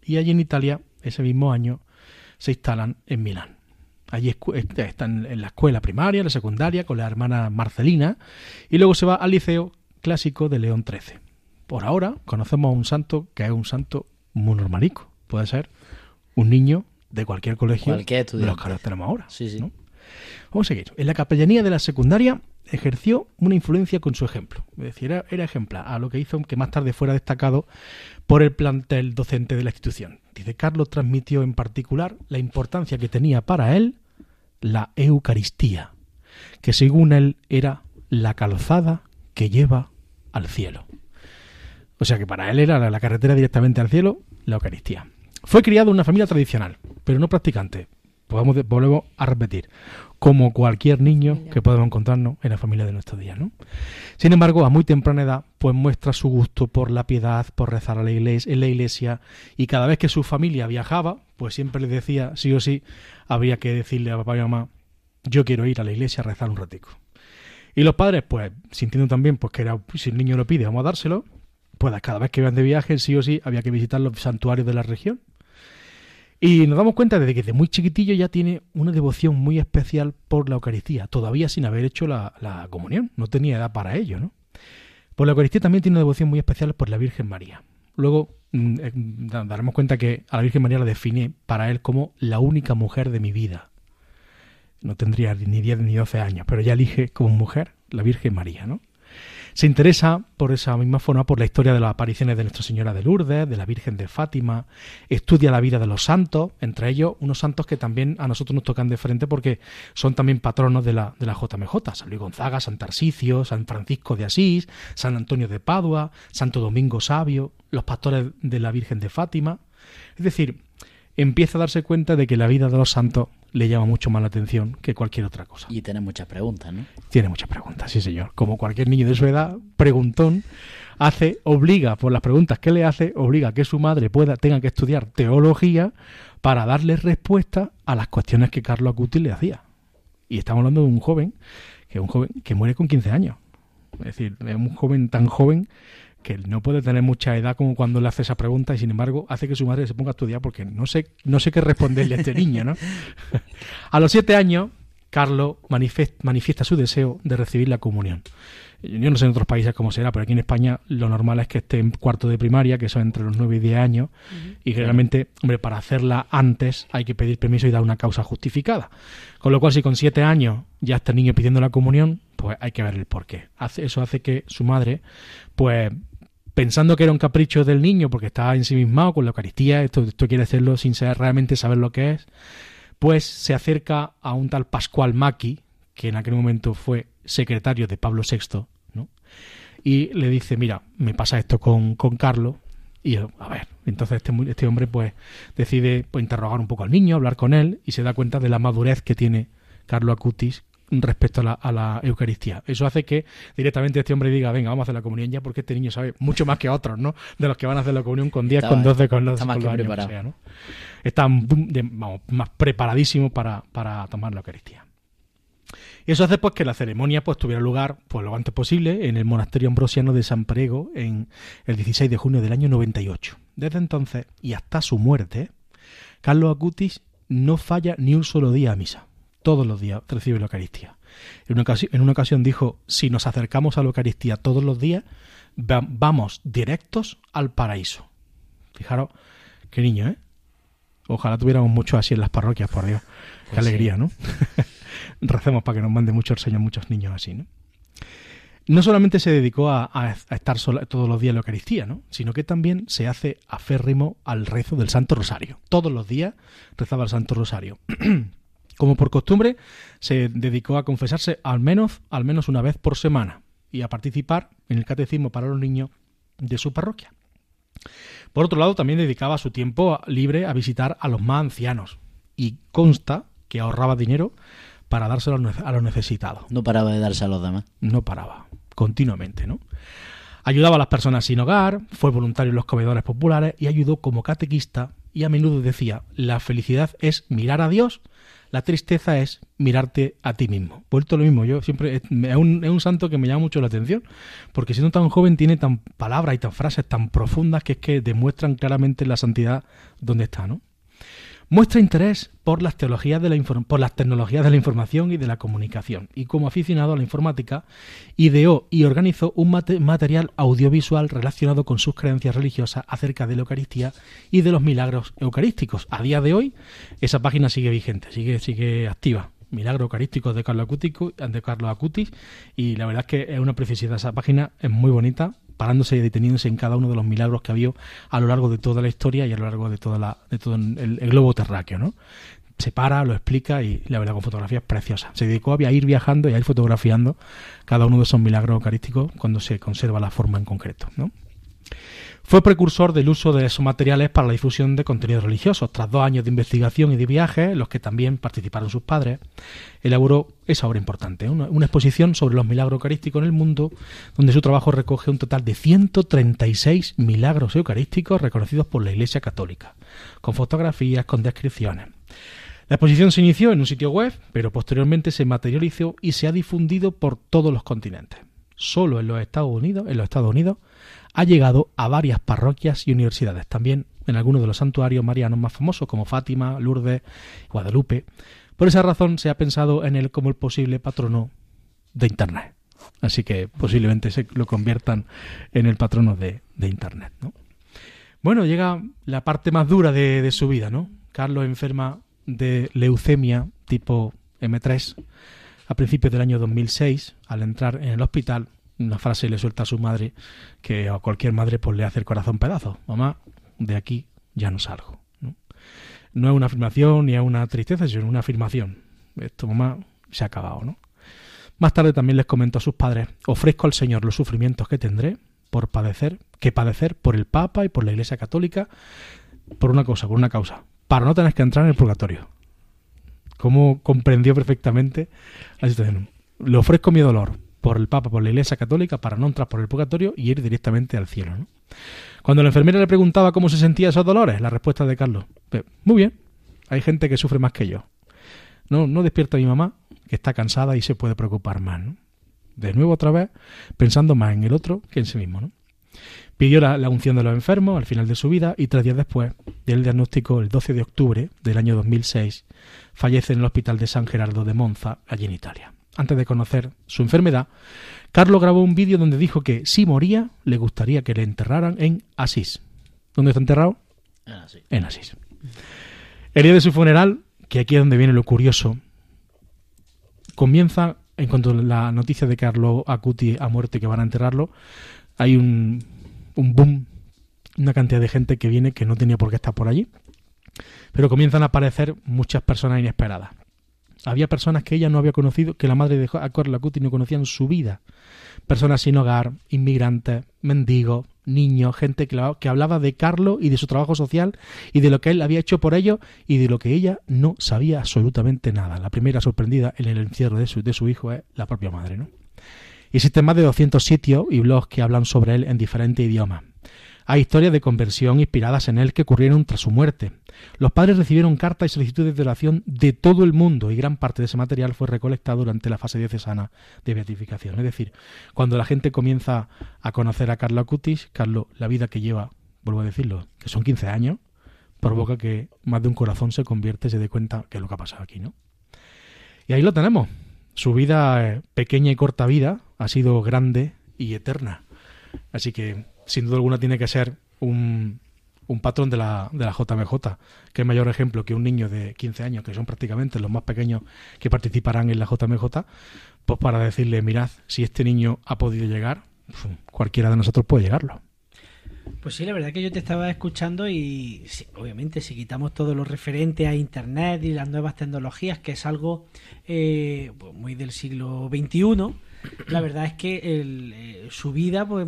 Y allí en Italia, ese mismo año, se instalan en Milán. Allí están en la escuela primaria, la secundaria, con la hermana Marcelina, y luego se va al liceo clásico de León XIII. Por ahora conocemos a un santo que es un santo muy normalico. Puede ser un niño de cualquier colegio Cualquier de los que ahora tenemos ahora. Sí, sí. ¿no? Vamos a seguir. En la capellanía de la secundaria ejerció una influencia con su ejemplo. Es decir, era, era ejemplar, a lo que hizo que más tarde fuera destacado por el plantel docente de la institución. Dice, Carlos transmitió en particular la importancia que tenía para él la Eucaristía, que según él era la calzada que lleva al cielo. O sea que para él era la carretera directamente al cielo, la Eucaristía. Fue criado en una familia tradicional, pero no practicante. Podemos, de- volvemos a repetir, como cualquier niño que podemos encontrarnos en la familia de nuestros días, ¿no? Sin embargo, a muy temprana edad, pues muestra su gusto por la piedad, por rezar a la iglesia, en la iglesia, y cada vez que su familia viajaba, pues siempre le decía, sí o sí, habría que decirle a papá y mamá, yo quiero ir a la iglesia a rezar un ratico. Y los padres, pues, sintiendo también pues que era, pues, si el niño lo pide, vamos a dárselo, pues cada vez que iban de viaje, sí o sí, había que visitar los santuarios de la región. Y nos damos cuenta de que desde muy chiquitillo ya tiene una devoción muy especial por la Eucaristía, todavía sin haber hecho la, la comunión, no tenía edad para ello, ¿no? Por la Eucaristía también tiene una devoción muy especial por la Virgen María. Luego mm, eh, da- daremos cuenta que a la Virgen María la define para él como la única mujer de mi vida. No tendría ni 10 ni 12 años, pero ya elige como mujer la Virgen María, ¿no? Se interesa por esa misma forma por la historia de las apariciones de Nuestra Señora de Lourdes, de la Virgen de Fátima, estudia la vida de los santos, entre ellos unos santos que también a nosotros nos tocan de frente porque son también patronos de la, de la JMJ, San Luis Gonzaga, San Tarsicio, San Francisco de Asís, San Antonio de Padua, Santo Domingo Sabio, los pastores de la Virgen de Fátima. Es decir, empieza a darse cuenta de que la vida de los santos le llama mucho más la atención que cualquier otra cosa. Y tienes muchas preguntas, ¿no? Tiene muchas preguntas, sí señor. Como cualquier niño de su edad, preguntón, hace, obliga, por las preguntas que le hace, obliga a que su madre pueda, tenga que estudiar teología para darle respuesta a las cuestiones que Carlos Acutis le hacía. Y estamos hablando de un joven, que es un joven que muere con 15 años. Es decir, es un joven tan joven que no puede tener mucha edad como cuando le hace esa pregunta y sin embargo hace que su madre se ponga a estudiar porque no sé, no sé qué responderle a este niño, ¿no? A los siete años, Carlos manifiesta su deseo de recibir la comunión. Yo no sé en otros países cómo será, pero aquí en España lo normal es que esté en cuarto de primaria, que son entre los 9 y 10 años, y generalmente, hombre, para hacerla antes hay que pedir permiso y dar una causa justificada. Con lo cual, si con 7 años ya está el niño pidiendo la comunión, pues hay que ver el porqué. Hace, eso hace que su madre, pues pensando que era un capricho del niño porque estaba ensimismado con la Eucaristía, esto, quiere hacerlo sin saber realmente saber lo que es, pues se acerca a un tal Pascual Maki, que en aquel momento fue secretario de Pablo VI, ¿no? y le dice, mira, me pasa esto con, con Carlos, y a ver, entonces este, este hombre pues decide pues, interrogar un poco al niño, hablar con él, y se da cuenta de la madurez que tiene Carlos Acutis respecto a la, a la Eucaristía. Eso hace que directamente este hombre diga, venga, vamos a hacer la comunión ya, porque este niño sabe mucho más que otros, ¿no? De los que van a hacer la comunión con 10, Está- con 12, con los, está más con que los años que preparado. sea, ¿no? Están de- vamos, más preparadísimos para, para tomar la Eucaristía. Y eso hace pues que la ceremonia pues tuviera lugar pues lo antes posible en el monasterio ambrosiano de San Prego en el 16 de junio del año 98. Desde entonces y hasta su muerte, Carlos Acutis no falla ni un solo día a misa. Todos los días recibe la Eucaristía. En una, ocasi- en una ocasión dijo, si nos acercamos a la Eucaristía todos los días, va- vamos directos al paraíso. Fijaros, qué niño, ¿eh? Ojalá tuviéramos muchos así en las parroquias, por Dios. Qué Pues sí. alegría, ¿no? Recemos para que nos mande mucho el Señor muchos niños así, ¿no? No solamente se dedicó a, a- a estar sola- todos los días en la Eucaristía, ¿no? sino que también se hace aférrimo al rezo del Santo Rosario. Todos los días rezaba el Santo Rosario. Como por costumbre, se dedicó a confesarse al menos, al menos una vez por semana y a participar en el catecismo para los niños de su parroquia. Por otro lado, también dedicaba su tiempo libre a visitar a los más ancianos y consta que ahorraba dinero para dárselo a los ne- a los necesitados No paraba de darse a los demás. no paraba, continuamente, ¿no? Ayudaba a las personas sin hogar, fue voluntario en los comedores populares y ayudó como catequista y a menudo decía, la felicidad es mirar a Dios, la tristeza es mirarte a ti mismo. Vuelto lo mismo, yo siempre es un, es un santo que me llama mucho la atención, porque siendo tan joven tiene tan palabras y tan frases tan profundas que es que demuestran claramente la santidad donde está, ¿no? Muestra interés por las teologías de la por las tecnologías de la información y de la comunicación y como aficionado a la informática ideó y organizó un mate- material audiovisual relacionado con sus creencias religiosas acerca de la Eucaristía y de los milagros eucarísticos. A día de hoy esa página sigue vigente, sigue sigue activa. Milagros Eucarísticos de Carlos Acutis, de Carlos Acutis y la verdad es que es una preciosidad esa página, es muy bonita, parándose y deteniéndose en cada uno de los milagros que ha habido a lo largo de toda la historia y a lo largo de toda la, todo el, el globo terráqueo, ¿no? Se para, lo explica y la verdad con fotografías preciosas. Se dedicó a ir viajando y a ir fotografiando cada uno de esos milagros eucarísticos cuando se conserva la forma en concreto, ¿no? Fue precursor del uso de esos materiales para la difusión de contenidos religiosos. Tras dos años de investigación y de viajes, en los que también participaron sus padres, elaboró esa obra importante, una, una exposición sobre los milagros eucarísticos en el mundo, donde su trabajo recoge un total de 136 milagros eucarísticos reconocidos por la Iglesia Católica, con fotografías, con descripciones. La exposición se inició en un sitio web, pero posteriormente se materializó y se ha difundido por todos los continentes. Solo en los Estados Unidos, en los Estados Unidos, ha llegado a varias parroquias y universidades, también en algunos de los santuarios marianos más famosos como Fátima, Lourdes, Guadalupe. Por esa razón se ha pensado en él como el posible patrono de Internet. Así que posiblemente se lo conviertan en el patrono de, Internet. ¿no? Bueno, llega la parte más dura de, de su vida, ¿no? Carlos enferma de leucemia tipo M3 a principios del año 2006. Al entrar en el hospital, una frase le suelta a su madre que a cualquier madre pues le hace el corazón pedazos. Mamá, de aquí ya no salgo. ¿no? no es una afirmación ni es una tristeza, sino una afirmación. Esto, mamá, se ha acabado, ¿no? Más tarde también les comentó a sus padres, ofrezco al Señor los sufrimientos que tendré por padecer, que padecer por el Papa y por la Iglesia Católica, por una cosa, por una causa, para no tener que entrar en el purgatorio. Cómo comprendió perfectamente la situación. Le ofrezco mi dolor por el Papa, por la Iglesia Católica, para no entrar por el purgatorio y ir directamente al cielo. Cuando la enfermera le preguntaba cómo se sentía esos dolores, la respuesta de Carlos, "Pues, muy bien, hay gente que sufre más que yo. No, no despierta a mi mamá, que está cansada y se puede preocupar más. ¿no? De nuevo otra vez, pensando más en el otro que en sí mismo. ¿no? Pidió la, la unción de los enfermos al final de su vida y tres días después del diagnóstico, el 12 de octubre del año 2006, fallece en el hospital de San Gerardo de Monza, allí en Italia. Antes de conocer su enfermedad, Carlos grabó un vídeo donde dijo que si moría le gustaría que le enterraran en Asís. ¿Dónde está enterrado? Ah, sí. En Asís. El día de su funeral, que aquí es donde viene lo curioso, comienza, en cuanto a la noticia de Carlos Acuti ha muerto y que van a enterrarlo, hay un, un boom, una cantidad de gente que viene que no tenía por qué estar por allí, pero comienzan a aparecer muchas personas inesperadas. Había personas que ella no había conocido, que la madre de Carlos Acuti no conocía en su vida. Personas sin hogar, inmigrantes, mendigos, niños, gente que, la- que hablaba de Carlos y de su trabajo social y de lo que él había hecho por ellos y de lo que ella no sabía absolutamente nada. La primera sorprendida en el encierro de su, de su hijo es la propia madre, ¿no? Existen más de 200 sitios y blogs que hablan sobre él en diferentes idiomas. Hay historias de conversión inspiradas en él que ocurrieron tras su muerte. Los padres recibieron cartas y solicitudes de oración de todo el mundo y gran parte de ese material fue recolectado durante la fase diocesana de beatificación. Es decir, cuando la gente comienza a conocer a Carlo Acutis, Carlos, la vida que lleva, vuelvo a decirlo, que son 15 años, provoca que más de un corazón se convierte y se dé cuenta que es lo que ha pasado aquí, ¿no? Y ahí lo tenemos. Su vida, eh, pequeña y corta vida, ha sido grande y eterna. Así que, sin duda alguna, tiene que ser un, un patrón de la, de la JMJ, que es mayor ejemplo que un niño de 15 años, que son prácticamente los más pequeños que participarán en la JMJ, pues para decirle, mirad, si este niño ha podido llegar, pf, cualquiera de nosotros puede llegarlo. Pues sí, la verdad que yo te estaba escuchando y sí, obviamente si quitamos todo lo referente a Internet y las nuevas tecnologías, que es algo eh, pues, muy del siglo XXI, la verdad es que el, eh, su vida, pues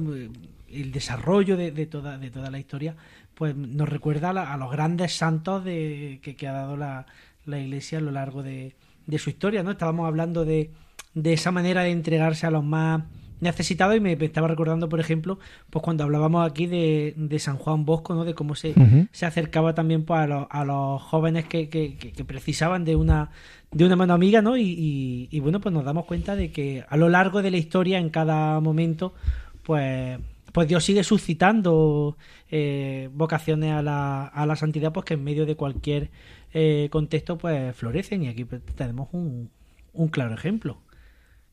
el desarrollo de, de toda, de toda la historia, pues nos recuerda a, la- a los grandes santos de, que, que ha dado la, la Iglesia a lo largo de, de su historia, ¿no? Estábamos hablando de, de esa manera de entregarse a los más necesitados y me estaba recordando, por ejemplo, pues cuando hablábamos aquí de, de San Juan Bosco, ¿no? De cómo se, se acercaba también pues, a, los, a los jóvenes que, que- que- que precisaban de una de una mano amiga, ¿no? Y, y- y, bueno, pues nos damos cuenta de que a lo largo de la historia, en cada momento, pues pues Dios sigue suscitando eh, vocaciones a la, a santidad, pues que en medio de cualquier eh, contexto, pues florecen. Y aquí pues, tenemos un, un claro ejemplo.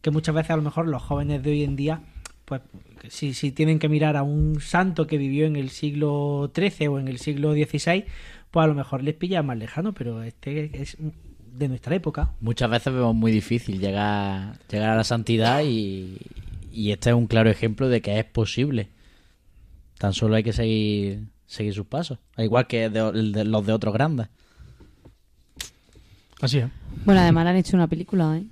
Que muchas veces a lo mejor los jóvenes de hoy en día, pues si, si tienen que mirar a un santo que vivió en el siglo XIII o en el siglo XVI, pues a lo mejor les pilla más lejano, pero este es de nuestra época. Muchas veces vemos muy difícil llegar, llegar a la santidad y, y este es un claro ejemplo de que es posible. Tan solo hay que seguir, seguir sus pasos. Al igual que de- los de otros grandes. Así es. Bueno, además le han hecho una película, ¿eh?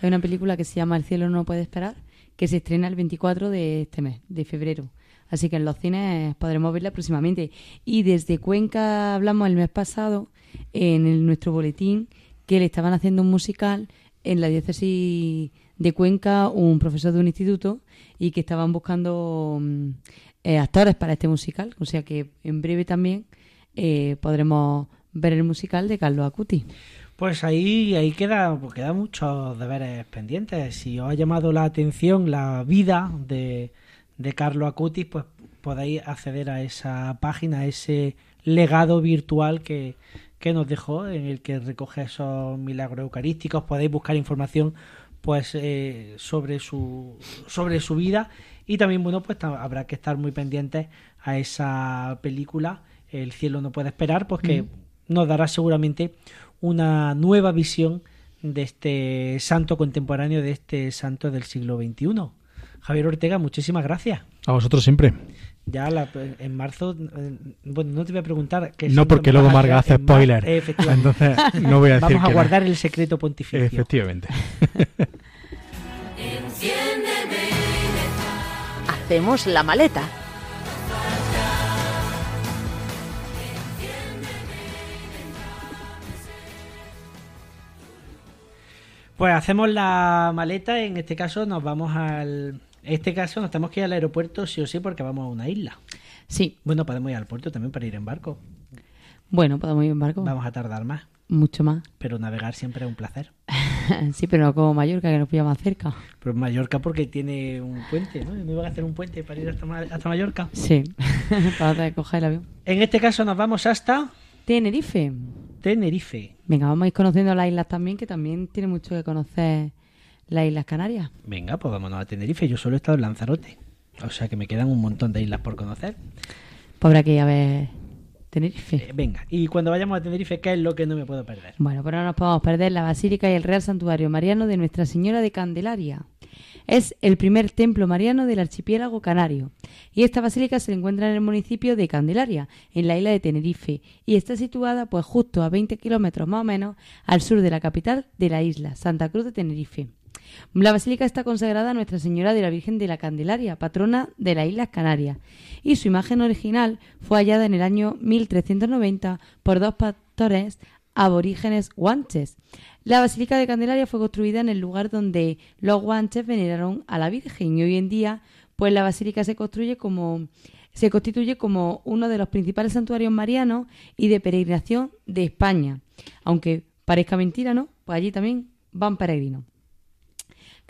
Hay una película que se llama El cielo no puede esperar, que se estrena el 24 de este mes, de febrero. Así que en los cines podremos verla próximamente. Y desde Cuenca hablamos el mes pasado en el- nuestro boletín que le estaban haciendo un musical en la diócesis de Cuenca, un profesor de un instituto, y que estaban buscando mm, eh, actores para este musical. O sea que en breve también eh, podremos ver el musical de Carlos Acuti. Pues ahí, ahí queda, pues queda muchos deberes pendientes. Si os ha llamado la atención la vida de, de Carlo Acutis, pues podéis acceder a esa página, a ese legado virtual que, que nos dejó, en el que recoge esos milagros eucarísticos. Podéis buscar información pues eh, sobre su sobre su vida y también bueno pues habrá que estar muy pendientes a esa película El cielo no puede esperar pues que nos dará seguramente una nueva visión de este santo contemporáneo, de este santo del siglo XXI. Javier Ortega, muchísimas gracias. A vosotros siempre. Ya la- en marzo, eh, bueno, no te voy a preguntar. qué No, porque luego Marga hace spoiler. Efectivamente. Entonces, no voy a decir Vamos a que no. guardar el secreto pontificio. Efectivamente. Hacemos la maleta. Pues hacemos la maleta, en este caso nos vamos al... En este caso nos tenemos que ir al aeropuerto sí o sí porque vamos a una isla. Sí, Bueno, podemos ir al puerto también para ir en barco. bueno, podemos ir en barco. Vamos a tardar más, Mucho más. pero navegar siempre es un placer. sí, pero no como Mallorca, que nos pilla más cerca. Pero Mallorca porque tiene un puente, ¿no? ¿No iban a hacer un puente para ir hasta, hasta Mallorca? Sí, para coger el avión. En este caso nos vamos hasta Tenerife. Tenerife. Venga, vamos a ir conociendo las islas también, que también tiene mucho que conocer las Islas Canarias. Venga, pues vámonos a Tenerife. Yo solo he estado en Lanzarote. O sea que me quedan un montón de islas por conocer. Pues habrá que ir a ver Tenerife. Eh, venga, y cuando vayamos a Tenerife, ¿qué es lo que no me puedo perder? Bueno, pero no nos podemos perder la Basílica y el Real Santuario Mariano de Nuestra Señora de Candelaria. Es el primer templo mariano del archipiélago canario. Y esta basílica se encuentra en el municipio de Candelaria, en la isla de Tenerife, y está situada pues justo a 20 kilómetros más o menos al sur de la capital de la isla, Santa Cruz de Tenerife. La basílica está consagrada a Nuestra Señora de la Virgen de la Candelaria, patrona de las Islas Canarias, y su imagen original fue hallada en el año 1390 por dos pastores aborígenes guanches. La Basílica de Candelaria fue construida en el lugar donde los guanches veneraron a la Virgen y hoy en día pues la basílica se construye como se constituye como uno de los principales santuarios marianos y de peregrinación de España. Aunque parezca mentira, ¿no? Pues allí también van peregrinos.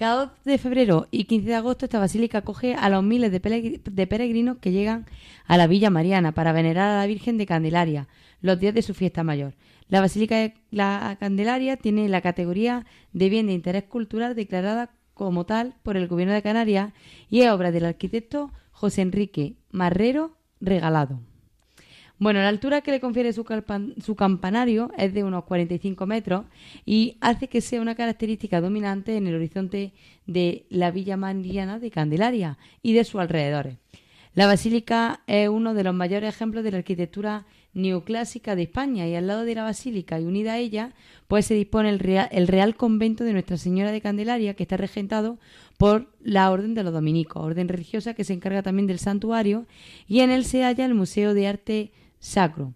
Cada 2 de febrero y 15 de agosto esta basílica acoge a los miles de, peregrinos que llegan a la Villa Mariana para venerar a la Virgen de Candelaria los días de su fiesta mayor. La Basílica de la Candelaria tiene la categoría de bien de interés cultural declarada como tal por el Gobierno de Canarias y es obra del arquitecto José Enrique Marrero Regalado. Bueno, la altura que le confiere su, campanario es de unos 45 metros y hace que sea una característica dominante en el horizonte de la Villa Mariana de Candelaria y de sus alrededores. La basílica es uno de los mayores ejemplos de la arquitectura neoclásica de España y al lado de la basílica y unida a ella, pues se dispone el Real, el Real Convento de Nuestra Señora de Candelaria, que está regentado por la Orden de los Dominicos, orden religiosa que se encarga también del santuario, y en él se halla el Museo de Arte Sacro.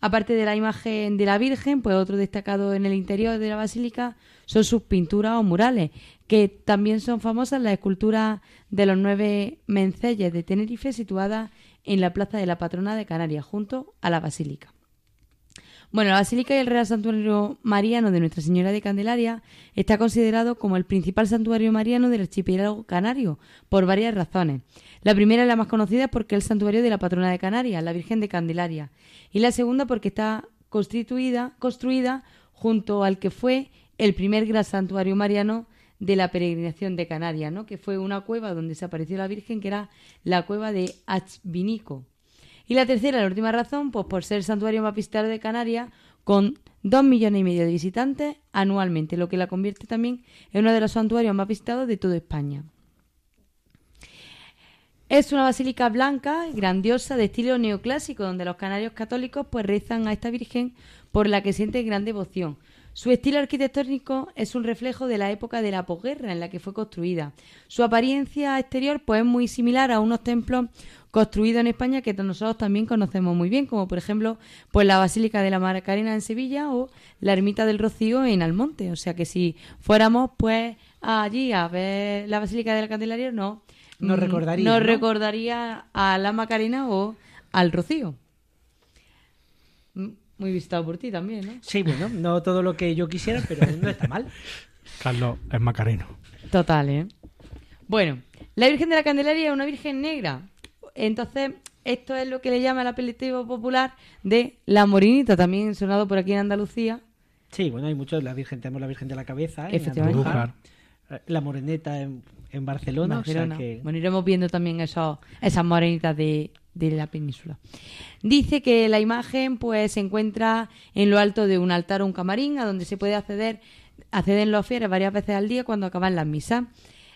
Aparte de la imagen de la Virgen, pues otro destacado en el interior de la basílica son sus pinturas o murales, que también son famosas las esculturas de los nueve menceyes de Tenerife situadas en la plaza de la patrona de Canarias, junto a la basílica. Bueno, la Basílica y el Real Santuario Mariano de Nuestra Señora de Candelaria está considerado como el principal santuario mariano del archipiélago canario, por varias razones. La primera y la más conocida es porque es el santuario de la patrona de Canarias, la Virgen de Candelaria. Y la segunda porque está constituida, construida junto al que fue el primer gran santuario mariano de la peregrinación de Canarias, ¿no? que fue una cueva donde se apareció la Virgen, que era la cueva de Achvinico. Y la tercera, la última razón, pues por ser el santuario más visitado de Canarias, con dos millones y medio de visitantes anualmente, lo que la convierte también en uno de los santuarios más visitados de toda España. Es una basílica blanca y grandiosa de estilo neoclásico, donde los canarios católicos pues rezan a esta Virgen por la que sienten gran devoción. Su estilo arquitectónico es un reflejo de la época de la posguerra en la que fue construida. Su apariencia exterior pues es muy similar a unos templos construidos en España que nosotros también conocemos muy bien, como por ejemplo pues la Basílica de la Macarena en Sevilla o la Ermita del Rocío en Almonte. O sea que si fuéramos pues allí a ver la Basílica de la Candelaria, no Nos mm, recordaría, nos ¿no? recordaría a la Macarena o al Rocío. Mm, Muy visitado por ti también, ¿no? Sí, bueno, no todo lo que yo quisiera, pero no está mal. Carlos es macareno. Total, ¿eh? Bueno, la Virgen de la Candelaria es una Virgen negra. Entonces, esto es lo que le llama el apelativo popular de la Morinita, también sonado por aquí en Andalucía. Sí, bueno, hay muchos. La Virgen, tenemos la Virgen de la Cabeza Efectivamente. Andújar, la Moreneta en, en Barcelona. o sea Barcelona. que- Bueno, iremos viendo también esos, esas morenitas de, de la península. Dice que la imagen pues se encuentra en lo alto de un altar o un camarín a donde se puede acceder, acceden los fieles varias veces al día cuando acaban las misas.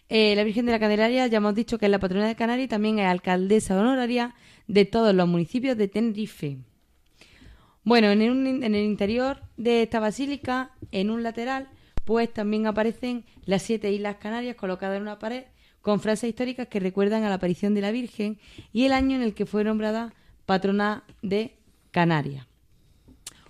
Eh, la Virgen de la Candelaria, ya hemos dicho que es la patrona de Canarias y también es alcaldesa honoraria de todos los municipios de Tenerife. Bueno, en, un- en el interior de esta basílica, en un lateral, pues también aparecen las siete islas canarias colocadas en una pared con frases históricas que recuerdan a la aparición de la Virgen y el año en el que fue nombrada patrona de Canarias.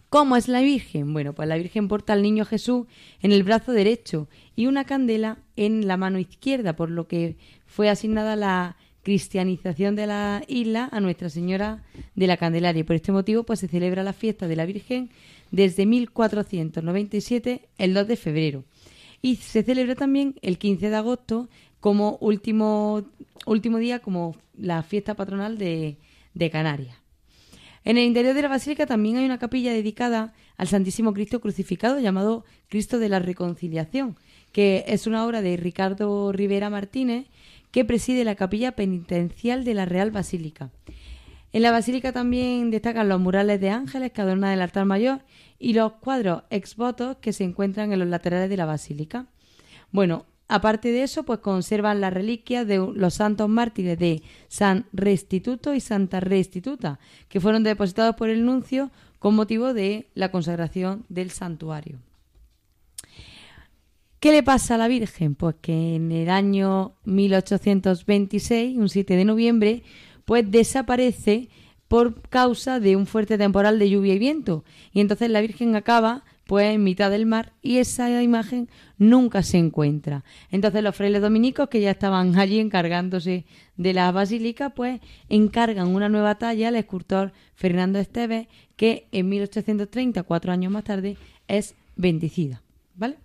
¿Cómo es la Virgen? Bueno, pues la Virgen porta al niño Jesús en el brazo derecho y una candela en la mano izquierda, por lo que fue asignada la cristianización de la isla a Nuestra Señora de la Candelaria. Y por este motivo, pues se celebra la fiesta de la Virgen desde 1497, el 2 de febrero. Y se celebra también el 15 de agosto como último, último día, como la fiesta patronal de, de Canarias. En el interior de la basílica también hay una capilla dedicada al Santísimo Cristo crucificado llamado Cristo de la Reconciliación, que es una obra de Ricardo Rivera Martínez que preside la capilla penitencial de la Real Basílica. En la basílica también destacan los murales de ángeles que adornan el altar mayor y los cuadros ex votos que se encuentran en los laterales de la basílica. Bueno, aparte de eso, pues conservan las reliquias de los santos mártires de San Restituto y Santa Restituta, que fueron depositados por el nuncio con motivo de la consagración del santuario. ¿Qué le pasa a la Virgen? Pues que en el año 1826, un 7 de noviembre, pues desaparece por causa de un fuerte temporal de lluvia y viento. Y entonces la Virgen acaba pues en mitad del mar y esa imagen nunca se encuentra. Entonces los frailes dominicos que ya estaban allí encargándose de la basílica, pues encargan una nueva talla al escultor Fernando Esteves que en 1830, cuatro años más tarde, es bendecida. ¿Vale?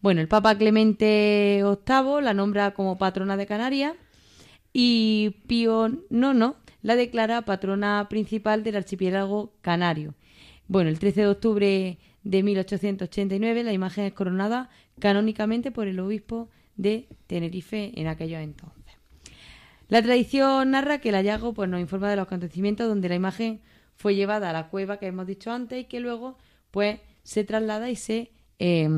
Bueno, el Papa Clemente VIII la nombra como patrona de Canarias y Pío IX la declara patrona principal del archipiélago canario. Bueno, el 13 de octubre de 1889 la imagen es coronada canónicamente por el obispo de Tenerife en aquellos entonces. La tradición narra que el hallazgo pues, nos informa de los acontecimientos donde la imagen fue llevada a la cueva que hemos dicho antes y que luego pues se traslada y se, eh,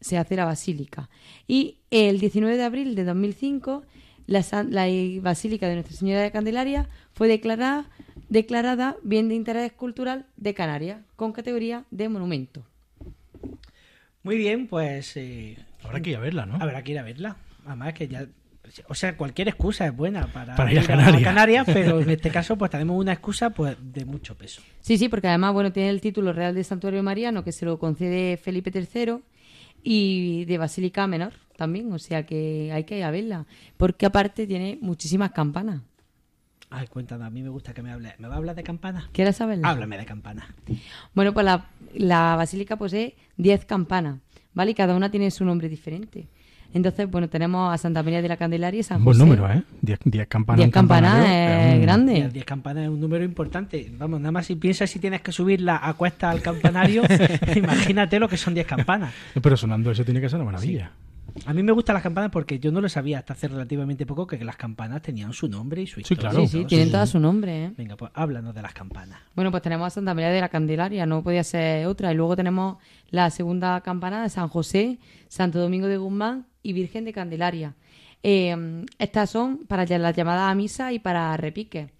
se hace la basílica. Y el 19 de abril de 2005 la, san- la basílica de Nuestra Señora de Candelaria fue declarada, declarada bien de interés cultural de Canarias con categoría de monumento. Muy bien, pues eh, Habrá que ir a verla, ¿no? habrá que ir a verla. Además que ya... O sea, cualquier excusa es buena para, Para ir a Canarias. Canarias, pero en este caso pues tenemos una excusa pues de mucho peso. Sí, sí, porque además, bueno, tiene el título real de Santuario Mariano que se lo concede Felipe III y de Basílica Menor también, o sea que hay que ir a verla, porque aparte tiene muchísimas campanas. Ay, cuéntame, a mí me gusta que me hable. ¿Me va a hablar de campanas? ¿Quieres saberla? Háblame de campanas. Bueno, pues la, la basílica posee 10 campanas, ¿vale? Y cada una tiene su nombre diferente. Entonces, bueno, tenemos a Santa María de la Candelaria y San Un buen José. número, ¿eh? 10 10 campanas. 10 un campanas campanario, es un- grande. Las 10 campanas es un número importante. Vamos, nada más si piensas si tienes que subirla a cuesta al campanario, imagínate lo que son 10 campanas. Pero sonando eso tiene que ser una maravilla. A mí me gustan las campanas porque yo no lo sabía hasta hace relativamente poco que las campanas tenían su nombre y su Sí, historia. claro. sí, sí, tienen todas su nombre, ¿eh? Venga, pues háblanos de las campanas. Bueno, pues tenemos a Santa María de la Candelaria, no podía ser otra. Y luego tenemos la segunda campana de San José, Santo Domingo de Guzmán y Virgen de Candelaria. Eh, estas son para las llamadas a misa y para repique.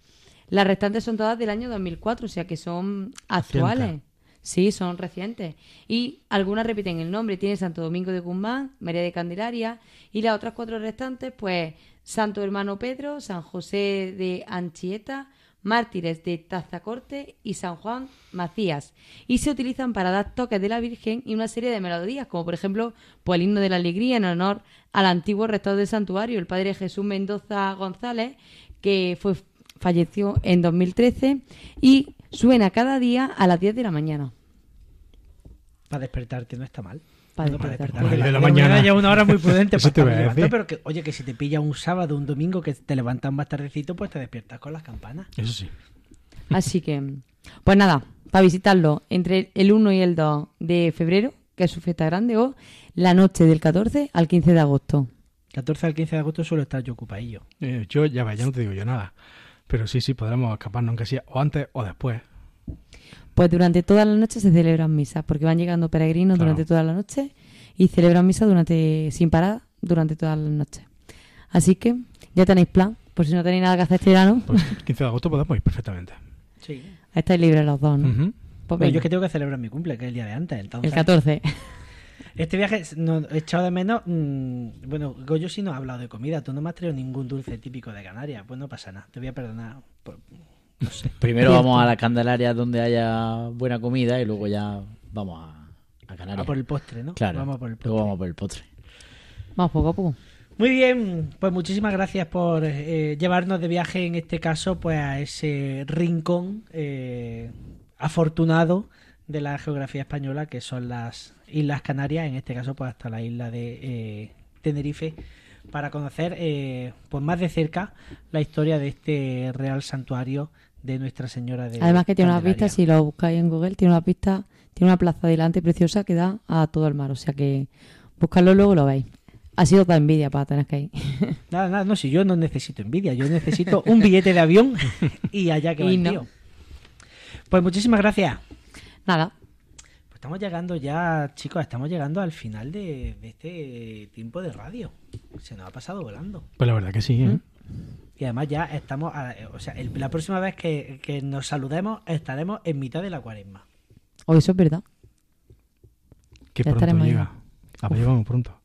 Las restantes son todas del año 2004, o sea que son actuales. Sí, son recientes. Y algunas repiten el nombre. Tiene Santo Domingo de Guzmán, María de Candelaria. Y las otras cuatro restantes, pues Santo Hermano Pedro, San José de Anchieta, Mártires de Tazacorte y San Juan Macías. Y se utilizan para dar toques de la Virgen y una serie de melodías, como por ejemplo pues, el himno de la alegría en honor al antiguo rector del santuario, el padre Jesús Mendoza González, que fue falleció en 2013 y suena cada día a las 10 de la mañana. Para despertarte no está mal. Para No, despertarte. De la mañana. ya una hora muy prudente para estar levantado, pero que, oye, que si te pilla un sábado, un domingo, que te levantas más tardecito, pues te despiertas con las campanas. Eso sí. Así que, pues nada, para visitarlo entre el 1 y el 2 de febrero, que es su fiesta grande, o la noche del 14 al 15 de agosto. 14 al 15 de agosto suelo estar yo ocupadillo. Eh, yo ya ves, ya no te digo yo nada. Pero sí, sí, podremos escaparnos, aunque sea o antes o después. Pues durante toda la noche se celebran misas, porque van llegando peregrinos Claro. durante toda la noche y celebran misas durante, sin parar durante toda la noche. Así que ya tenéis plan, por si no tenéis nada que hacer este verano, Pues el 15 de agosto podemos ir perfectamente. Sí. estáis libres los dos, ¿no? Pues Bueno, yo es que tengo que celebrar mi cumple, que es el día de antes. Entonces, el 14. Este viaje no, he echado de menos. mm, bueno, Goyo sí no ha hablado de comida. Tú no me has traído ningún dulce típico de Canarias. Pues no pasa nada. Te voy a perdonar. por- no sé. Primero vamos a la Candelaria donde haya buena comida y luego ya vamos a, a Canarias. A por el postre, ¿no? Claro, Vamos a por el postre. luego vamos por el postre. Vamos poco a poco. Muy bien, pues muchísimas gracias por eh, llevarnos de viaje en este caso pues a ese rincón eh, afortunado de la geografía española que son las Islas Canarias, en este caso pues hasta la isla de eh, Tenerife para conocer eh, pues más de cerca la historia de este real santuario de Nuestra Señora de Además que tiene unas Candelaria. vistas, si lo buscáis en Google, tiene una pista, tiene una plaza delante preciosa que da a todo el mar. O sea que buscarlo luego lo veis. Ha sido para envidia para tener que ir. Nada, nada, no, si yo no necesito envidia, yo necesito un billete de avión y allá que va Y el no. tío. Pues muchísimas gracias. Nada, Pues estamos llegando ya, chicos, estamos llegando al final de, de este tiempo de radio. Se nos ha pasado volando. Pues la verdad que sí, ¿eh? Y además ya estamos, a- o sea, el- la próxima vez que, que nos saludemos estaremos en mitad de la cuaresma. o eso es verdad. Que Ya pronto llega. Ah, pues llegamos pronto.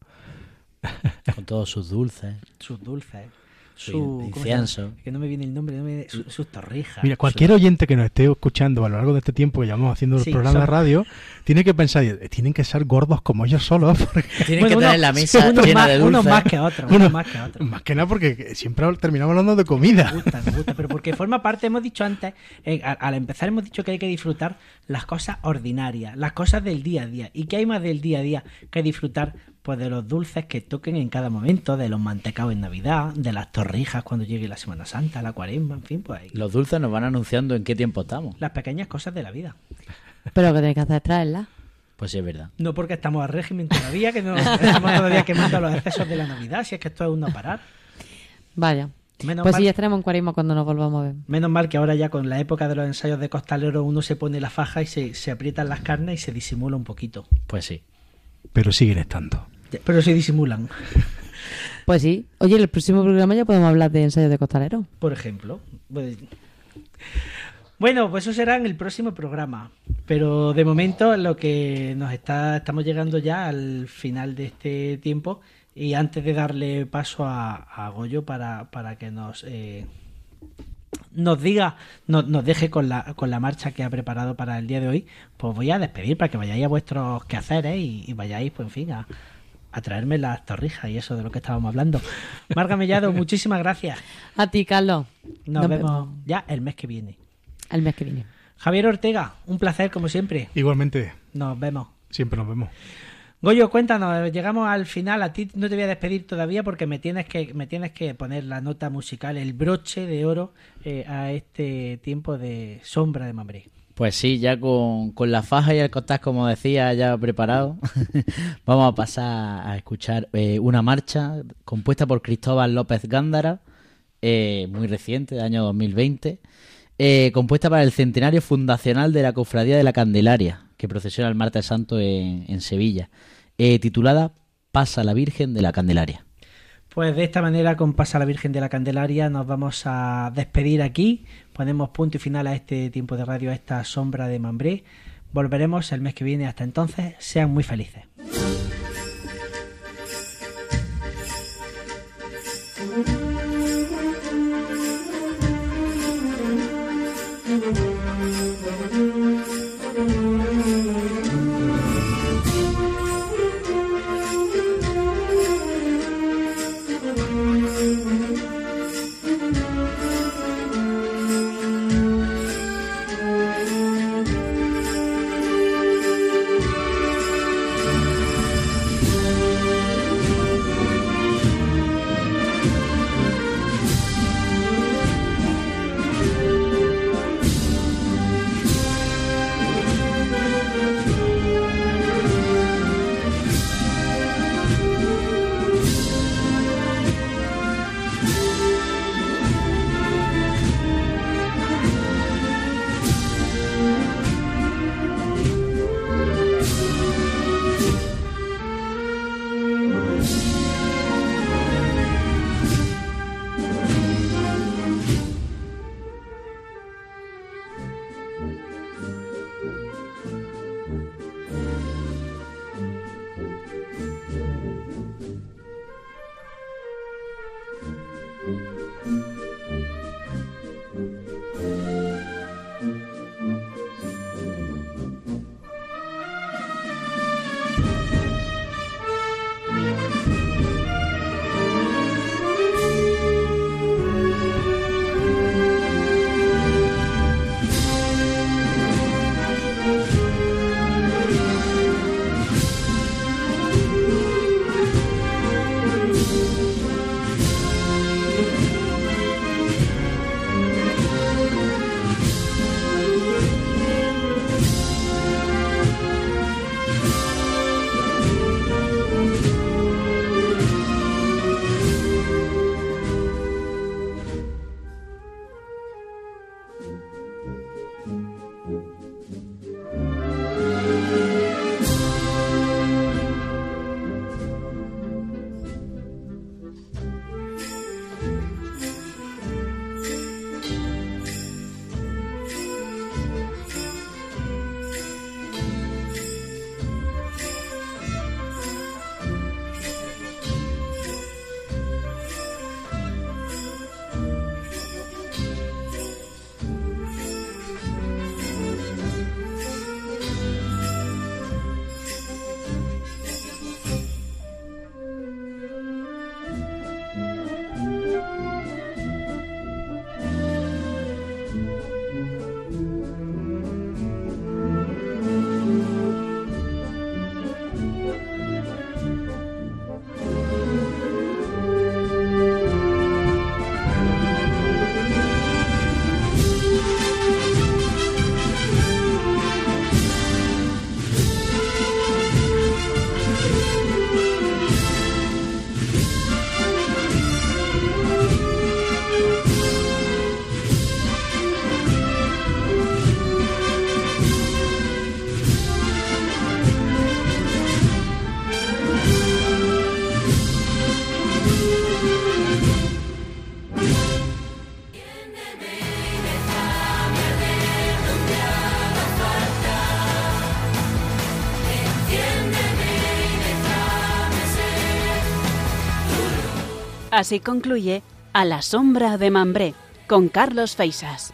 Con todos sus dulces. Sus dulces, Su incienso. Que no me viene el nombre, no me viene- su- sus torrijas. Mira, cualquier oyente que nos esté escuchando a lo largo de este tiempo que llevamos haciendo el Sí, programa de radio, tiene que pensar, eh, tienen que ser gordos como ellos solos. porque- Tienen que Bueno, tener uno- la mesa unos llena más, de unos dulces. más que otros, Uno- unos más que otros. Más que nada porque siempre terminamos hablando de comida. Me gusta, me gusta, pero porque forma parte, hemos dicho antes, eh, al empezar hemos dicho que hay que disfrutar las cosas ordinarias, las cosas del día a día. ¿Y qué hay más del día a día que disfrutar? Pues de los dulces que toquen en cada momento, de los mantecados en Navidad, de las torrijas cuando llegue la Semana Santa, la cuaresma, en fin, pues ahí. Los dulces nos van anunciando en qué tiempo estamos. las pequeñas cosas de la vida. Pero lo que tenéis que hacer es traerla. Pues sí, es verdad. No porque estamos a régimen todavía, que no estamos todavía quemando los excesos de la Navidad, si es que esto es un no parar. Vaya. Menos, Pues mal, sí, ya estaremos en cuaresma cuando nos volvamos a ver. menos mal que ahora ya con la época de los ensayos de costalero uno se pone la faja y se, se aprietan las carnes y se disimula un poquito. Pues sí. Pero siguen estando. Ya, Pero se disimulan, Pues sí. Oye, en el próximo programa ya podemos hablar de ensayos de costalero. por ejemplo. Pues- Bueno, pues eso será en el próximo programa. Pero de momento lo que nos está, estamos llegando ya al final de este tiempo y antes de darle paso a, a Goyo para, para que nos eh, nos diga, nos, nos deje con la, con la marcha que ha preparado para el día de hoy, pues voy a despedir para que vayáis a vuestros quehaceres y, y vayáis, pues en fin, a, a traerme las torrijas y eso de lo que estábamos hablando. Marga Mellado, muchísimas gracias. A ti, Carlos. Nos Nos vemos ya el mes que viene. El mes que viene. Javier Ortega, un placer como siempre. Igualmente, Nos vemos. siempre nos vemos. Goyo, cuéntanos, llegamos al final, a ti no te voy a despedir todavía porque me tienes que, me tienes que poner la nota musical, el broche de oro eh, a este tiempo de sombra de Mambré. Pues sí, ya con, con la faja y el costas, como decía, ya preparado, vamos a pasar a escuchar eh, una marcha compuesta por Cristóbal López Gándara, eh, muy reciente, de año 2020, eh, compuesta para el centenario fundacional de la Cofradía de la Candelaria, que procesiona el martes santo en, en Sevilla, eh, titulada Pasa la Virgen de la Candelaria. Pues de esta manera, con Pasa la Virgen de la Candelaria, nos vamos a despedir aquí. Ponemos punto y final a este tiempo de radio, a esta sombra de Mambré. Volveremos el mes que viene. Hasta entonces, sean muy felices. Así concluye A la sombra de Mambré con Carlos Feisas.